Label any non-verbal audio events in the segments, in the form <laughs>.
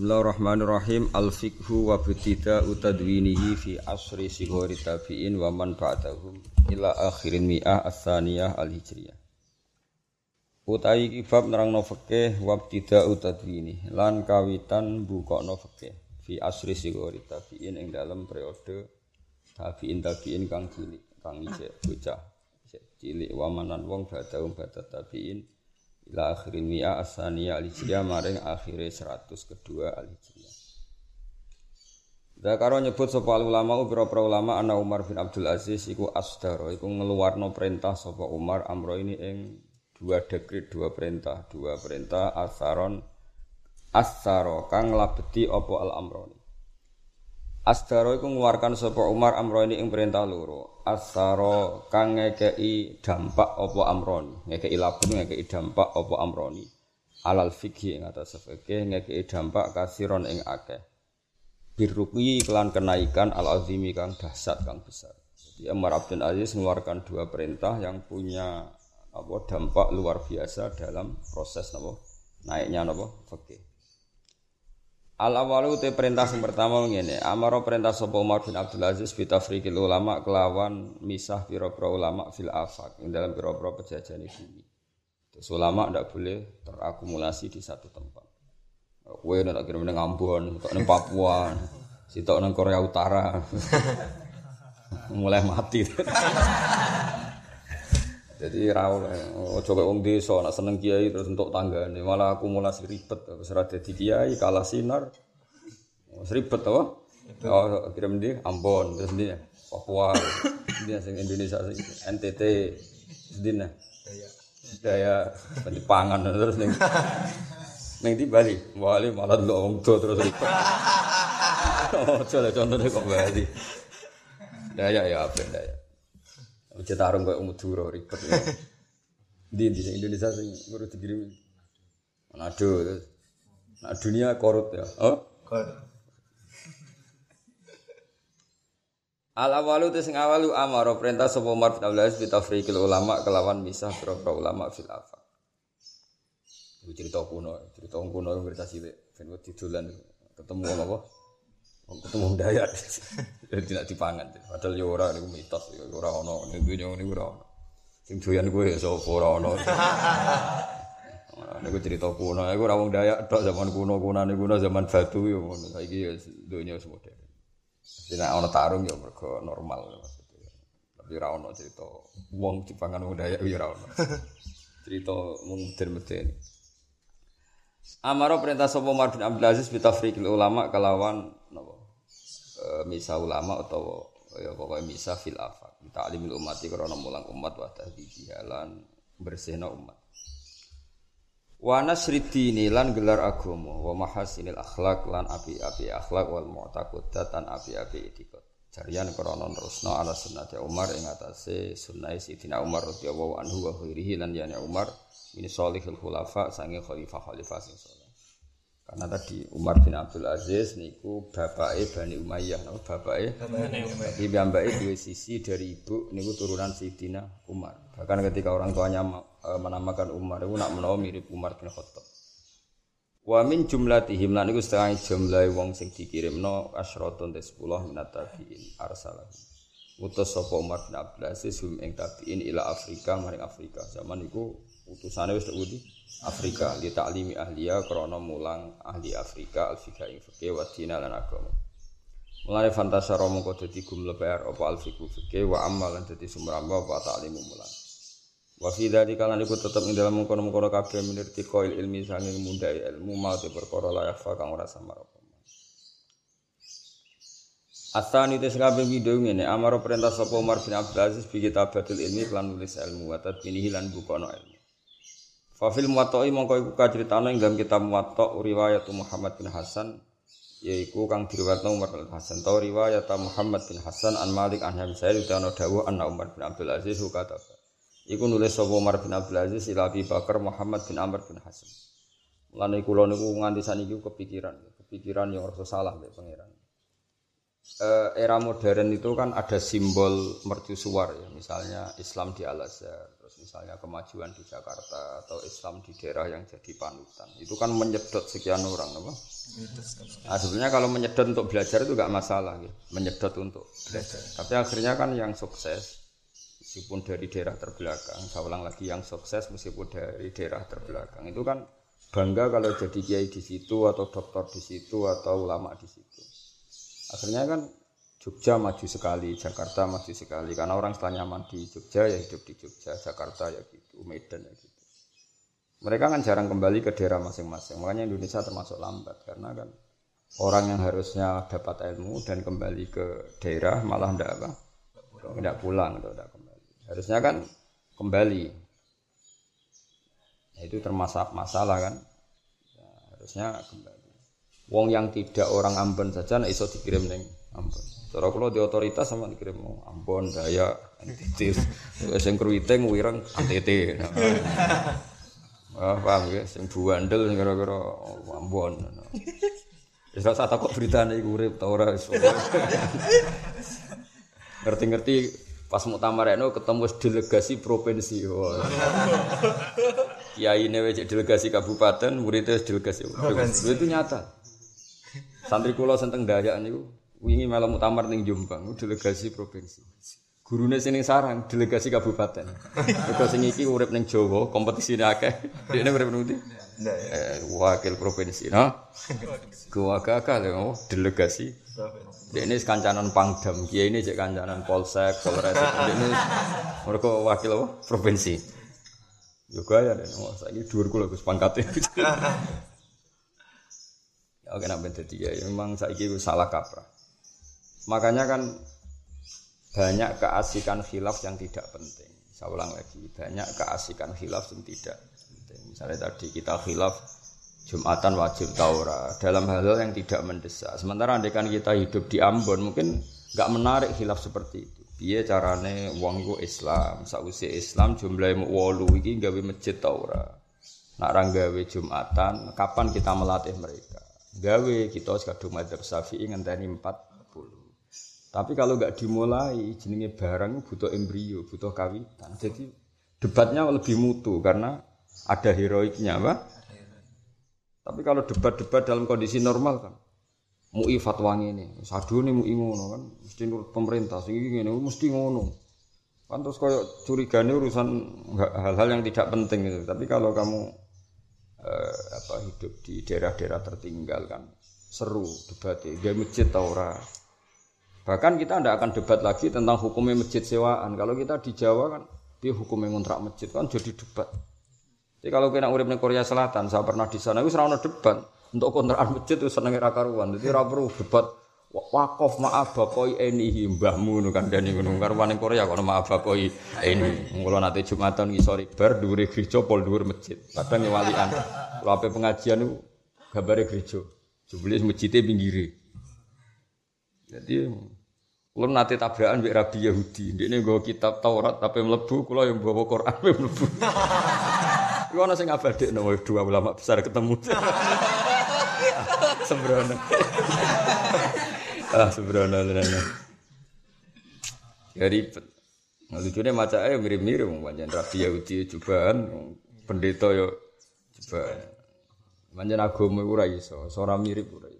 Bismillahirrahmanirrahim. Al-fiqhu wa butida utadwinihi fi asri sigori tabi'in wa man ba'dahum ila akhirin mi'ah as-saniyah al-hijriyah. Utai kibab nerangno fikih wa butida utadwini lan kawitan bukokno fikih fi asri sigori tabi'in ing dalam periode tabi'in tabi'in kang cilik kang isih bocah cilik. Wa manan wong ba'dahum ba'da tabi'in ila akhirin mi'a asaniyah al-hijriyah maring akhire 100 kedua al-hijriyah. Zakaro nyebut sapa ulama pira-pira ulama ana Umar bin Abdul Aziz iku asdaro iku ngeluarno perintah sapa Umar amro ini ing dua dekret dua perintah dua perintah asaron asaro kang labeti apa al amroni Asdaro iku ngeluarkan Umar amro ini ing perintah loro. Asdaro kang ngekei dampak apa amroni, ngekei labun ngekei dampak apa amroni. Alal fikhi ing atas fikih ngekei dampak kasiron ing akeh. Birruqi kelan kenaikan al azimi kang dahsyat kang besar. Jadi Umar Abdul Aziz mengeluarkan dua perintah yang punya apa dampak luar biasa dalam proses apa naiknya apa fikih. Al awalu te perintah sing pertama ngene, amaro perintah sapa Umar bin Abdul Aziz bi tafriqil ulama kelawan misah pira-pira ulama fil afak ing dalam pira-pira pejajahan bumi. Terus ulama ndak boleh terakumulasi di satu tempat. Kowe nek kirim ning Ambon, tok ning Papua, sitok ning Korea Utara. <laughs> Mulai mati. Jadi oh coba wong desa nak seneng kiai terus untuk tangga ini malah akumulasi ribet. Serah jadi kiai kalah sinar, ribet apa? Oh kirim di Ambon. Terus dia Papua, dia sing Indonesia sing NTT, dia daya. Pangan terus nih neng di Bali, Bali malah dulu wong terus ribet. <laughs> Oh coba contohnya kok Bali, daya ya apa daya. Cetarung kayak umut duro ribet. <laughs> Di di Indonesia sing baru dikirim. Manado. Nah dunia korut ya. Oh? Korut. <laughs> Al awalu te sing awalu amaro perintah sapa Umar bin Abdul Aziz bitafriqil ulama kelawan misah pira ulama fil afaq. Iku cerita kuno, cerita kuno yang cerita cilik, ben didolan ketemu apa? ketemu daya <laughs> jadi tidak dipangan. Padahal ya ora niku mitos. Ya ora ono. Ning dunya niku ora ono. Sing doyan kuwi ya sapa ora ono. Niku cerita kuno. Iku ora wong Dayak tok zaman kuno kunane kuno zaman batu ya ngono. Saiki ya dunya wis modern Dina ono tarung ya mergo normal. Maksudnya tapi ora ono cerita wong dipangan wong Dayak ya ora cerita wong modern-modern Amaro perintah sapa Umar bin Abdul Aziz bitafriqil ulama kalawan. Napa Eh, misa ulama atau ya pokoknya misa fil afak ta'limil umati karena mulang umat wa tahdidi lan bersihna umat. Wa nasridini lan gelar agama wa mahasinil akhlak lan api-api akhlak wal mu'taqidat lan api-api etikot jarian krana terusno ala sunnati Umar ing atase sunnah Sidina Umar radhiyallahu anhu wa khairihi lan yani Umar ini salihul khulafa sange khalifah khalifah sing karena tadi Umar bin Abdul Aziz niku bapake Bani Umayyah, napa bapake Bani Umayyah. Iki mbake dua sisi dari ibu niku turunan Sayyidina Umar. Bahkan ketika orang tuanya e, menamakan Umar itu nak menawa mirip Umar bin Khattab. Wa min jumlatihim lan niku setengah jumlah wong sing dikirimno asratun te 10 minat tabiin arsalah. Utus sapa Umar bin Abdul Aziz hum ing tabiin ila Afrika maring Afrika. Zaman niku utusane wis tak Afrika li ta'limi ahliya krana mulang ahli Afrika al-fikha ing fikih wa dina lan agama. Mulane fantasara mongko dadi gumlebar apa al-fikhu fikih wa amal lan dadi sumramba apa ta'limu mulang. Wa fi dzalika lan iku tetep ing dalam mengkono-mengkono kabeh ilmi sanging mundai ilmu mau te perkara layak fa kang ora samar apa. Asani tes kabeh video ngene amaro perintah sapa Umar bin Abdul Aziz bi ilmi lan nulis ilmu wa tadbinihi lan bukono ilmu. Fafil muwattoi mongko iku kaceritane ing dalam kitab muwatta riwayat Muhammad bin Hasan yaiku kang diriwayatno Umar bin Hasan tau riwayat Muhammad bin Hasan an Malik an Hamzah utana dawuh anna Umar bin Abdul Aziz kata Iku nulis sapa Umar bin Abdul Aziz ila Abi Bakar Muhammad bin Amr bin Hasan. Mulane kula niku nganti saniki kepikiran, kepikiran yang rasa salah mbek pangeran. Uh, era modern itu kan ada simbol mercusuar ya, misalnya Islam di Al Azhar, misalnya kemajuan di Jakarta atau Islam di daerah yang jadi panutan itu kan menyedot sekian orang apa Nah, sebenarnya kalau menyedot untuk belajar itu gak masalah, gitu. menyedot untuk belajar. Tapi akhirnya kan yang sukses, meskipun dari daerah terbelakang, saya ulang lagi yang sukses meskipun dari daerah terbelakang itu kan bangga kalau jadi kiai di situ atau dokter di situ atau ulama di situ. Akhirnya kan Jogja maju sekali, Jakarta maju sekali. Karena orang setelah nyaman di Jogja ya hidup di Jogja, Jakarta ya gitu, Medan ya gitu. Mereka kan jarang kembali ke daerah masing-masing. Makanya Indonesia termasuk lambat. Karena kan orang yang harusnya dapat ilmu dan kembali ke daerah malah tidak apa? Tidak pulang atau tidak kembali. Harusnya kan kembali. Nah, itu termasuk masalah kan? Ya, harusnya kembali. Wong yang tidak orang Ambon saja nah iso dikirim neng Ambon Cara kalau di otoritas sama dikirim mau Ambon, Daya, NTT, sing kruiting wireng NTT. Nah, <laughs> paham ya, sing buandel kira-kira Ambon. Wis rasa takut beritane iku urip ta ora Ngerti-ngerti pas muktamar eno ketemu delegasi provinsi. Kiai ini wajib delegasi kabupaten, muridnya delegasi provinsi. Itu nyata. Santri kula senteng Dayak niku wingi malam muktamar ning Jombang, delegasi provinsi. Gurune sing sarang delegasi kabupaten. Mergo sing iki urip ning Jawa, kompetisine akeh. Dekne urip ning Eh, wakil provinsi, no? Gua kakak ya, oh, delegasi. Dia ini kancanan Pangdam, kia ini cek kancanan Polsek, Polres. Dia ini mereka wakil apa? Provinsi. Juga ya, dan oh, saya ini dua ribu lagu pangkatnya. <laughs> ya, oke, nak bentar ya, memang saya ini salah kaprah. Makanya kan banyak keasikan khilaf yang tidak penting. Saya ulang lagi, banyak keasikan khilaf yang tidak Misalnya tadi kita khilaf Jumatan wajib Taurah dalam hal-hal yang tidak mendesak. Sementara kan kita hidup di Ambon mungkin nggak menarik khilaf seperti itu. Iya carane wong iku Islam, sausi Islam jumlahe wolu iki gawe masjid Taurah. Nak gawe Jumatan, kapan kita melatih mereka? Gawe kita kadung madzhab Syafi'i ngenteni 40. Tapi kalau nggak dimulai jenenge barang butuh embrio, butuh kawitan. Jadi debatnya lebih mutu karena ada heroiknya apa? Tapi kalau debat-debat dalam kondisi normal kan, mui fatwa ini, sadu nih mui ngono kan, mesti nurut pemerintah, sing ini mesti ngono. Kan terus curiga curigane urusan hal-hal yang tidak penting itu. Tapi kalau kamu eh, apa hidup di daerah-daerah tertinggal kan seru debatnya, gak masjid tau ora. Bahkan kita tidak akan debat lagi tentang hukumnya masjid sewaan. Kalau kita di Jawa kan, dia hukumnya ngontrak masjid kan jadi debat. Jadi kalau kena urip di Korea Selatan, saya pernah di sana, itu serana debat untuk kontrakan masjid itu seneng ra karuan. Jadi perlu debat wakof maaf bakoi ini mbahmu nu kan dani gunung karuan Korea kalau maaf bakoi ini. Kalau nanti jumatan ngisori bar duri gereja pol duri masjid. Kadang walian. Kalau apa pengajian itu gambare gereja. Jebule masjidnya pinggiri. Jadi Kulo nate tabrakan mbek Rabi Yahudi. Ndekne nggawa kitab Taurat tapi mlebu, kula yang bawa Quran <laughs> mlebu. <laughs> Iku ana sing ngabadekno dua ulama besar ketemu. <laughs> sembrono. ah sembrono tenan. Ya ribet. Nah, lucunya maca ayo mirip-mirip pancen Rabi Yahudi cobaan pendeta yo coba. Pancen agama ora iso, ora mirip ora iso.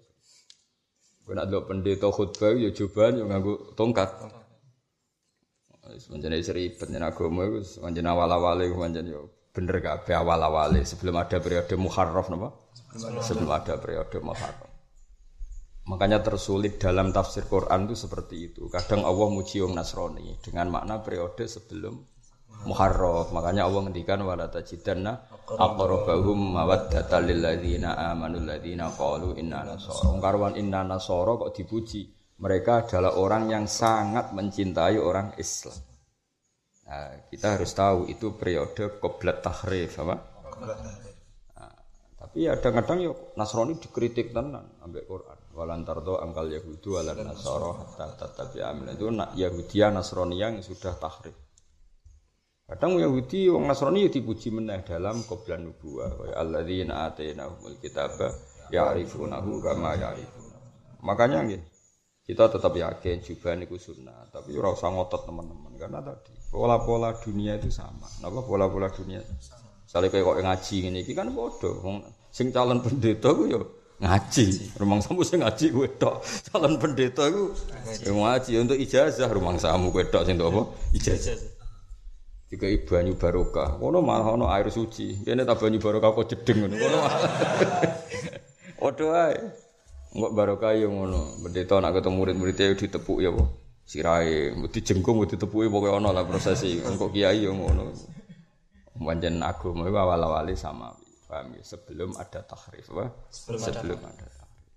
Kowe nek delok pendeta khutbah yo cobaan yo nganggo tongkat. Wis pancen ribet nek agama iku pancen awal-awale pancen yo bener kabeh awal-awale sebelum ada periode Muharram napa? Sebelum ada periode Muharram. Makanya tersulit dalam tafsir Quran itu seperti itu. Kadang Allah muji Nasrani dengan makna periode sebelum Muharram. Makanya Allah ngendikan wala tajidanna aqrabahum mawaddatan lil ladzina amanu ladzina qalu inna nasara. Karwan inna nasara kok dipuji. Mereka adalah orang yang sangat mencintai orang Islam. Nah, kita harus tahu itu periode koblat tahrif apa? Nah, tapi ya kadang-kadang yuk Nasrani dikritik tenan ambek Quran. Walantar do angkal Yahudu walan Nasoro hatta tetapi amin itu Yahudia Nasrani yang sudah tahrif. Kadang Yahudi wong Nasrani ya dipuji meneh dalam qoblan nubuwah wa alladzina atainahumul kitaba ya'rifunahu kama ya'rifuna. Makanya nggih kita tetap yakin juga niku sunnah, tapi ora usah ngotot teman-teman karena tadi pola-pola dunia itu sama. Napa pola-pola dunia? Kayak kok ngaji ini, kan bodoh. Sing calon pendeta ku yo ngaji. Rumang samu sing ngaji kowe tok. <laughs> Calon pendeta ya ngaji untuk ijazah rumang samu kowe tok sing apa? Ijazah. Jika banyu barokah, ngono malah ono air suci. Kene ta banyu barokah kok jedeng ngono. Ngono. Padha <laughs> ae. Enggak barokah yo ngono. Pendeta nak ketemu murid-muridnya ditepuk ya apa? Sirahe, dijengkung ditepuki pokoke ono lah prosesi. Engko kiai yo ngono. Pancen agama iku awal-awale sama. Paham ya? Sebelum ada tahrif? Sebelum, Sebelum ada. ada tahrif.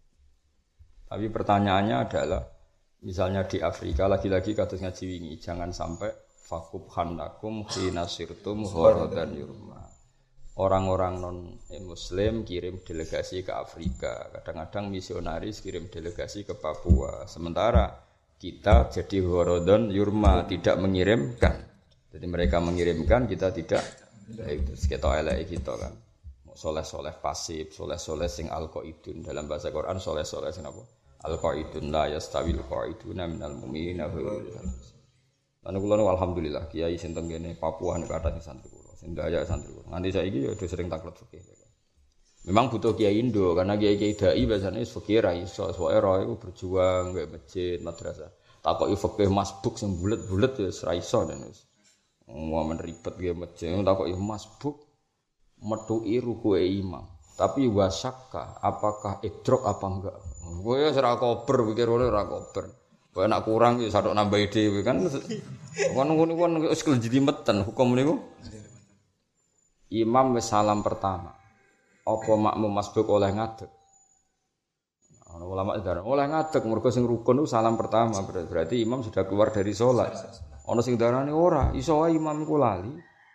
Tapi pertanyaannya adalah misalnya di Afrika lagi-lagi kata ngaji wingi jangan sampai fakub hanakum hina sirtum horodan yurma. Orang-orang non muslim kirim delegasi ke Afrika, kadang-kadang misionaris kirim delegasi ke Papua. Sementara kita jadi horodon yurma tidak mengirimkan. Jadi mereka mengirimkan kita tidak. Ya itu kita elek kita kan soleh-soleh pasif, soleh-soleh sing alqaidun dalam bahasa Quran soleh-soleh sing apa? Alqaidun la yastawil qaiduna minal mu'minina Lan kula nu alhamdulillah kiai sing teng kene Papua nek kata sing santri kula, sing daya santri kula. Nganti saiki ya udah sering takluk fikih. Memang butuh kiai Indo karena kiai kiai dai biasanya fikih ra iso, soalnya roh itu berjuang kayak masjid, madrasah. Takoki fikih masbuk sing bulet-bulet ya ra iso dan wis. Mau ribet ge masjid, takoki masbuk metuki ruku imam. Tapi wasakka apakah idrok apa enggak? Gue ya serah koper pikir oleh ora koper. Gue nak kurang ya sadok nambah ide kan. Kan ngono kan jadi meten hukum niku. Imam wis salam pertama. Apa makmum masbuk oleh ngadeg? Ana ulama darah oleh ngadeg mergo sing rukun itu salam pertama berarti imam sudah keluar dari sholat. Ana sing darani ora, iso imam iku lali.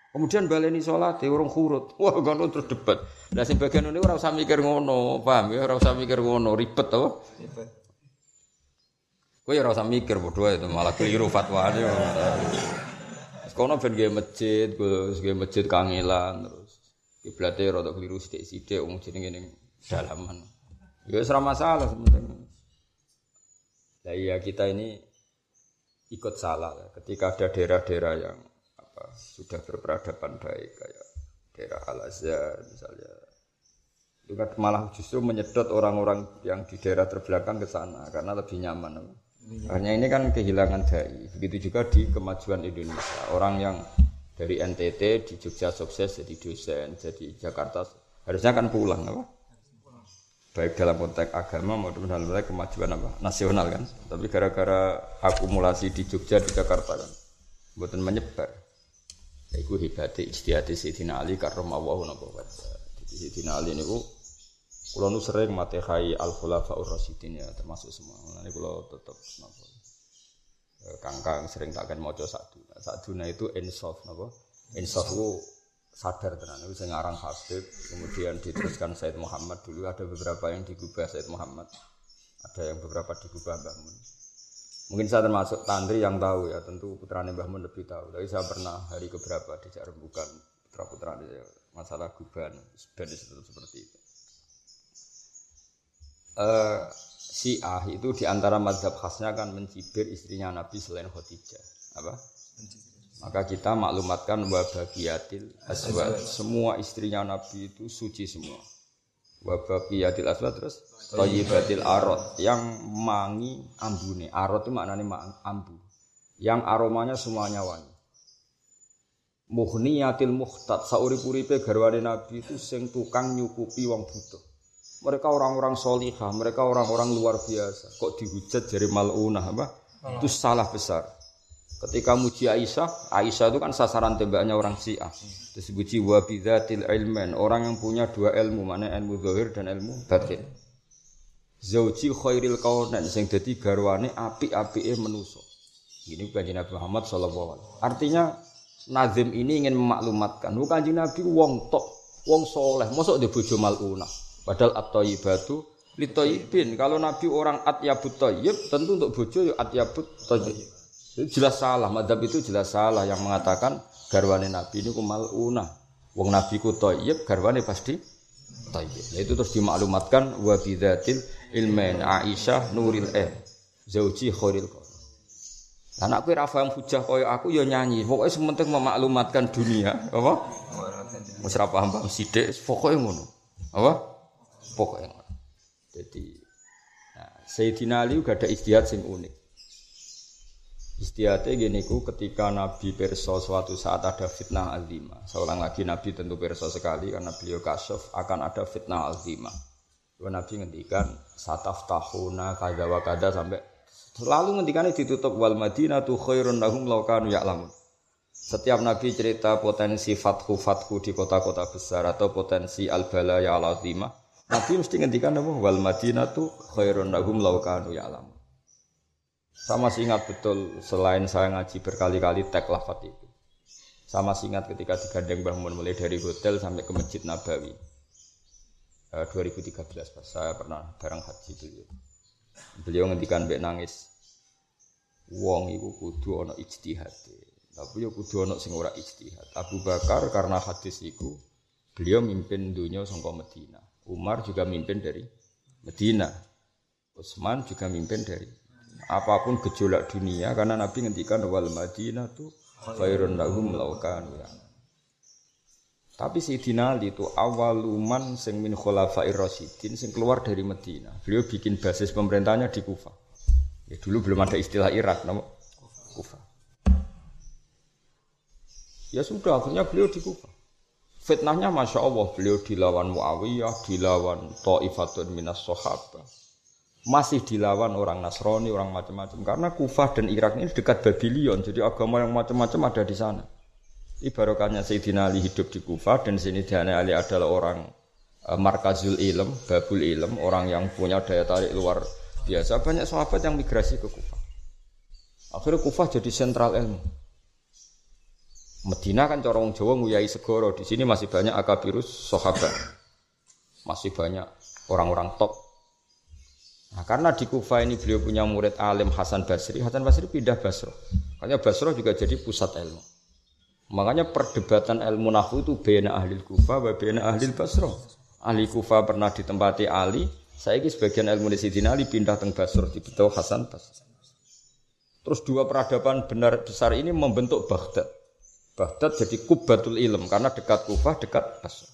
Kemudian baleni sholat, ya orang kurut. Wah, ngono terus debat. Nah, sing bagian orang usah mikir ngono, paham ya? Orang usah mikir ngono, ribet tau? Ribet. Kowe ya ora usah mikir bodoh itu malah keliru fatwane. Kono ben gawe masjid, Gus, gawe masjid kangelan terus kiblate rada keliru sithik-sithik wong jenenge ning dalaman. Ya ora masalah sebenarnya. Lah iya kita ini ikut salah ketika ada daerah-daerah yang apa sudah berperadaban baik kayak daerah Al Azhar misalnya itu kan malah justru menyedot orang-orang yang di daerah terbelakang ke sana karena lebih nyaman. Hanya ini kan kehilangan dai. Begitu juga di kemajuan Indonesia. Orang yang dari NTT di Jogja sukses jadi dosen, jadi Jakarta harusnya kan pulang apa? Baik dalam konteks agama maupun dalam konteks kemajuan apa? Nasional kan. Tapi gara-gara akumulasi di Jogja di Jakarta kan, buatan menyebar. Iku hebatnya istihati Sayyidina Ali karramallahu napa Jadi Sayyidina Ali niku kula nu sering matehai al khulafaur rasyidin ya termasuk semua. Mulane kula tetep napa eh, kangkang sering takkan maca satu. Saduna itu insaf napa? Insaf ku sadar tenan itu sing aran Habib kemudian diteruskan Said Muhammad dulu ada beberapa yang digubah Said Muhammad ada yang beberapa digubah Mbah Mun Mungkin saya termasuk tantri yang tahu ya, tentu putra Mbah Mun lebih tahu. Tapi saya pernah hari keberapa di bukan putra-putra masalah guban, dan seperti itu. Uh, ah itu di antara madhab khasnya kan mencibir istrinya Nabi selain Khadijah. Apa? Maka kita maklumatkan wabagiyatil aswad. Semua istrinya Nabi itu suci semua. Wabagiyatil aswad terus Toyibatil arot yang mangi ambune. Arot itu maknanya ambu. Yang aromanya semuanya wangi. Muhniyatil muhtat saurip-uripe garwane Nabi itu sing tukang nyukupi wong butuh. Mereka orang-orang solihah, mereka orang-orang luar biasa. Kok dihujat dari malunah apa? Itu salah besar. Ketika muji Aisyah, Aisyah itu kan sasaran tembaknya orang Syiah. Terus dipuji wa bidzatil ilmen, orang yang punya dua ilmu, mana ilmu zahir dan ilmu batin zauji khairil kaunan sing dadi garwane apik-apike manusa. Ini kanjeng Nabi Muhammad sallallahu alaihi Artinya nazim ini ingin memaklumatkan, bukan kanjeng Nabi wong tok, wong soleh, mosok di bojo maluna. Padahal at-thayyibatu litoyibin. Kalau Nabi orang atyabut thayyib, tentu untuk bojo ya atyabut thayyib. Jelas salah, madhab itu jelas salah yang mengatakan garwane Nabi ini ku maluna. Wong Nabi ku thayyib, garwane pasti thayyib. Nah, itu terus dimaklumatkan wa bidzatil ilmen Aisyah nuril eh zauji khairil Anak kue rafa yang hujah koyo aku ya nyanyi. Pokoknya sementing memaklumatkan dunia, apa? Wis paham paham sithik, pokoke ngono. Apa? Pokoke ngono. Jadi nah, Sayyidina Ali juga ada istihad sing unik. Istihadnya gini ku ketika Nabi perso suatu saat ada fitnah azimah. Seorang lagi Nabi tentu perso sekali karena beliau kasyaf akan ada fitnah azimah. Nabi ngendikan sataf tahuna kada wa kada sampai selalu ngendikan ditutup wal madinah tu khairun lahum laukanu ya'lamun. Setiap Nabi cerita potensi fathu fathu di kota-kota besar atau potensi al balaya al azimah, Nabi mesti ngendikan apa wal madinah tu khairun lahum laukanu ya'lamun. Saya masih ingat betul selain saya ngaji berkali-kali tek lafat itu. Saya masih ingat ketika digandeng bangun mulai dari hotel sampai ke Masjid Nabawi. Eh, 2013 pas saya pernah bareng haji beliau. Beliau ngendikan mbek nangis. Wong iku kudu ana ijtihad. Tapi yo kudu ana sing ora ijtihad. Abu Bakar karena hadis iku beliau mimpin dunia sangka Medina. Umar juga mimpin dari Medina. Utsman juga mimpin dari apa pun gejolak dunia karena Nabi ngendikan wal Madinah tuh khairun lahum laukan ya. Tapi Sayyidina Ali itu awaluman sing min khulafair rasyidin sing keluar dari Medina. Beliau bikin basis pemerintahnya di Kufa. Ya dulu belum ada istilah Irak nama Kufa. Ya sudah akhirnya beliau di Kufa. Fitnahnya Masya Allah beliau dilawan Muawiyah, dilawan Ta'ifatun minas Sahabah masih dilawan orang Nasrani, orang macam-macam. Karena Kufah dan Irak ini dekat Babylon, jadi agama yang macam-macam ada di sana. Ibarokannya Sayyidina Ali hidup di Kufah dan Sayyidina Ali adalah orang uh, markazul ilm, babul ilm, orang yang punya daya tarik luar biasa. Banyak sahabat yang migrasi ke Kufah. Akhirnya Kufah jadi sentral ilmu. Medina kan corong Jawa nguyai segoro. Di sini masih banyak akabirus sahabat. Masih banyak orang-orang top Nah, karena di Kufa ini beliau punya murid alim Hasan Basri, Hasan Basri pindah Basro. Makanya Basro juga jadi pusat ilmu. Makanya perdebatan ilmu nahu itu bena ahli Kufa, bena ahli Basro. Ahli Kufa pernah ditempati Ali, saya ini sebagian ilmu di Sidin Ali pindah ke Basro di Hasan Basri. Terus dua peradaban benar besar ini membentuk Baghdad. Baghdad jadi kubatul ilm karena dekat Kufah, dekat Basro.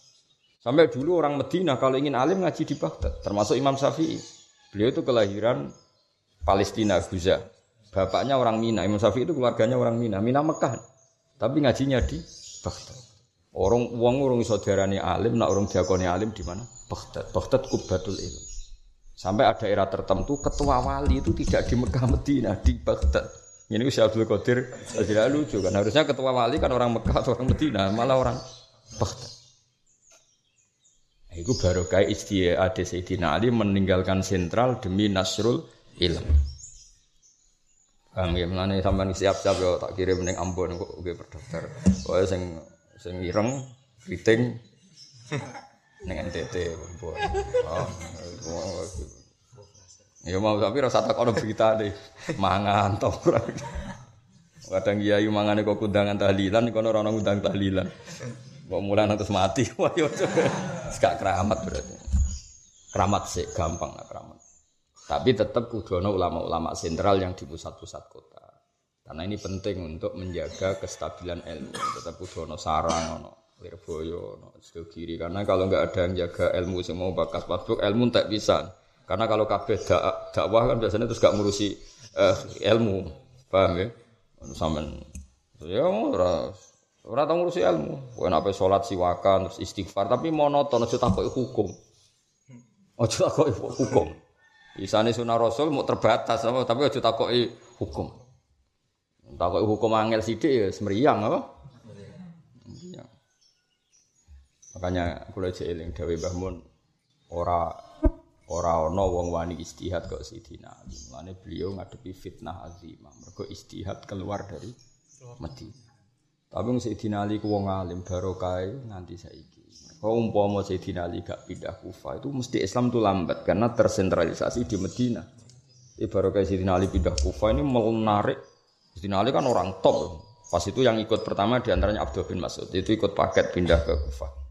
Sampai dulu orang Medina kalau ingin alim ngaji di Baghdad, termasuk Imam Syafi'i. Beliau itu kelahiran Palestina, Guza. Bapaknya orang Mina. Imam Syafi'i itu keluarganya orang Mina. Mina Mekah. Tapi ngajinya di Baghdad. Orang uang orang saudaranya alim, nak orang diakoni alim di mana? Baghdad. Baghdad kubatul ilm. Sampai ada era tertentu ketua wali itu tidak di Mekah Medina, di Baghdad. Ini Syekh Abdul Qadir tidak lucu kan. Harusnya ketua wali kan orang Mekah atau orang Medina, malah orang Baghdad. Iku baru kayak istihad Sayyidina Ali meninggalkan sentral demi nasrul ilm. Paham ya, melane sampean siap-siap yo tak kirim ning Ambon kok nggih berdaftar. Pokoke sing sing ireng, kriting <laughs> ning NTT. Oh. Ya mau tapi rasa tak ono berita deh. Mangan to Kadang kiai mangane kok kundangan tahlilan kono ora ono ngundang tahlilan. Kok mulai nanti mati, <laughs> wah yo gak keramat berarti. Keramat sih gampang lah keramat. Tapi tetap kudono ulama-ulama sentral yang di pusat-pusat kota. Karena ini penting untuk menjaga kestabilan ilmu. Tetap kudono sarang, ono Lirboyo, ono kiri. Karena kalau nggak ada yang jaga ilmu semua bakas pasbuk, ilmu tak bisa. Karena kalau kabeh dak dakwah kan biasanya terus gak ngurusi uh, ilmu, paham ya? Sampai ya ora Ora tau ngurusi ilmu. Kowe nek salat siwakan terus istighfar tapi monoton aja takoki hukum. Aja takoki hukum. Isane sunah Rasul mau terbatas apa tapi aja takoki hukum. Takoki hukum angel sithik ya semriyang apa? Makanya kula jek eling dawuh Mbah Mun ora ora ana wong wani istihad kok Sidina Ali. Mulane beliau ngadepi fitnah azimah. Mergo istihad keluar dari Madinah. Tapi Sayyidina Ali ku wong alim barokah nganti saiki. Kalau umpama Sayyidina Ali gak pindah Kufa itu mesti Islam itu lambat karena tersentralisasi di Medina. Ini barokah Sayyidina Ali pindah Kufa ini menarik. Sayyidina Ali kan orang top. Pas itu yang ikut pertama di antaranya Abdul bin Mas'ud itu ikut paket pindah ke Kufa.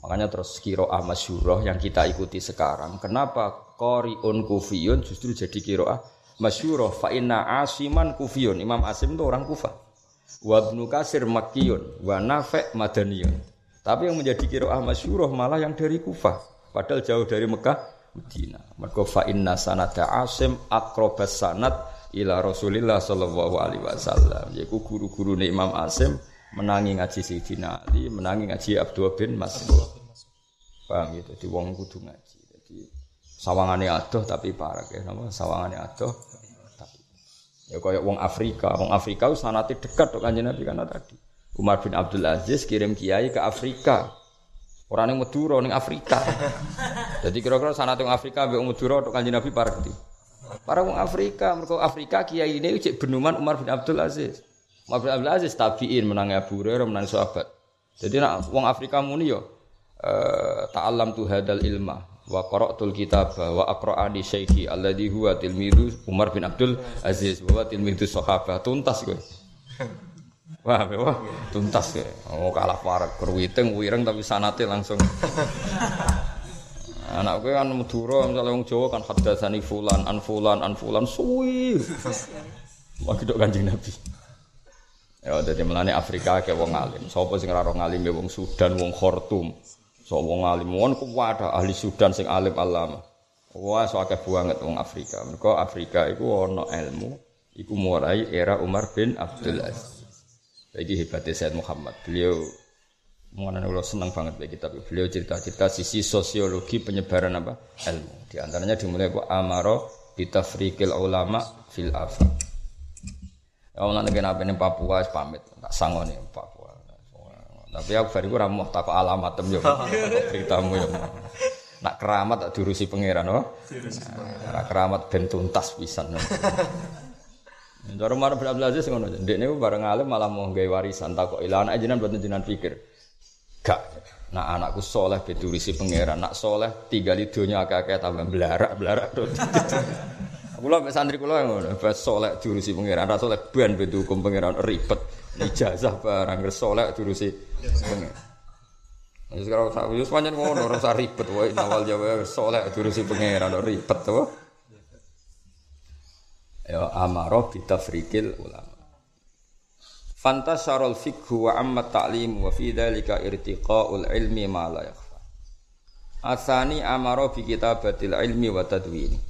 Makanya terus kiroah masyuroh yang kita ikuti sekarang. Kenapa Qori'un Kufiyun justru jadi kiroah masyuroh? Fa'inna asiman Kufiyun. Imam Asim itu orang Kufa. Wa Ibnu Kasir Makkiyun wa Nafi' Madaniyun. Tapi yang menjadi kiroah masyuroh malah yang dari Kufah. Padahal jauh dari Mekah Medina. Mergo fa inna Asim akrobas sanad ila Rasulillah sallallahu alaihi wasallam. Yaiku guru-guru Imam Asim menangi ngaji Sayyidina Ali, menangi ngaji Abdul bin Mas'ud. Paham gitu, di wong kudu ngaji. Jadi sawangane adoh tapi parah ya nama sawangane adoh tapi ya kayak wong Afrika, wong Afrika sanate dekat kok Kanjeng Nabi karena tadi. Umar bin Abdul Aziz kirim kiai ke Afrika. Orang yang Madura ning Afrika. <laughs> Jadi kira-kira sanate wong Afrika mbek Madura tok Kanjeng Nabi gitu. Para wong Afrika, mereka Afrika kiai ini cek benuman Umar bin Abdul Aziz. Umar bin Abdul Aziz tabiin menangi Abu Hurairah menangi sahabat. Jadi nak wong Afrika muni yo uh, ta'allam tu hadal ilma wa qara'tul kitab wa aqra'ani syaikhi alladhi huwa tilmidu Umar bin Abdul Aziz wa tilmidu sahabat tuntas kowe. <laughs> Wah, wah, tuntas ya. Oh kalah parah, kerwiting, wireng tapi sanate langsung. <laughs> Anak gue kan Madura misalnya wong Jawa kan hadatsani fulan an fulan an fulan suwi. <laughs> Lagi dok Kanjeng Nabi. Ya dadi melane Afrika kayak wong alim. Sapa sing ora ngalim ya wong Sudan, wong Khartoum. So wong alim wong kuwat ahli Sudan sing alim alam. Wah, so akeh banget wong Afrika. Mergo Afrika iku ana ilmu iku mulai era Umar bin Abdul Aziz. Iki hebatnya Said Muhammad. Beliau Mengenai Allah senang banget bagi kitab. Beliau cerita-cerita sisi sosiologi penyebaran apa ilmu. Di antaranya dimulai bu Amaro bitafrikil ulama fil afa. Ya Allah negeri apa Papua pamit tak sanggup nih Papua. Tapi aku bariku ramuh tak alamat tem yo <laughs> ceritamu yo. Nak keramat tak diurusi pangeran oh. Nak keramat ben tuntas pisan. Cara Umar bin Abdul Aziz ngono. Ndekne bareng alim malah mau gawe warisan tak kok ilang anak jenengan buat jenengan pikir. Gak. Nah anakku soleh bedurisi pangeran. Nak soleh tiga lidonya akeh-akeh tambah belarak belarak. <laughs> Kula mek santri kula ngono, bas soleh durusi pangeran, ra soleh ben bedu hukum pangeran ribet. Ijazah barang soleh durusi pangeran. Wis sekarang sak wis pancen ngono, ora usah ribet wae awal jawa soleh durusi pangeran ribet to. Ya amaro bitafrikil ulama. Fantasharul fikhu wa amma ta'lim wa fi dzalika irtiqaul ilmi ma la yakhfa. Asani amaro bi kitabatil ilmi wa tadwini.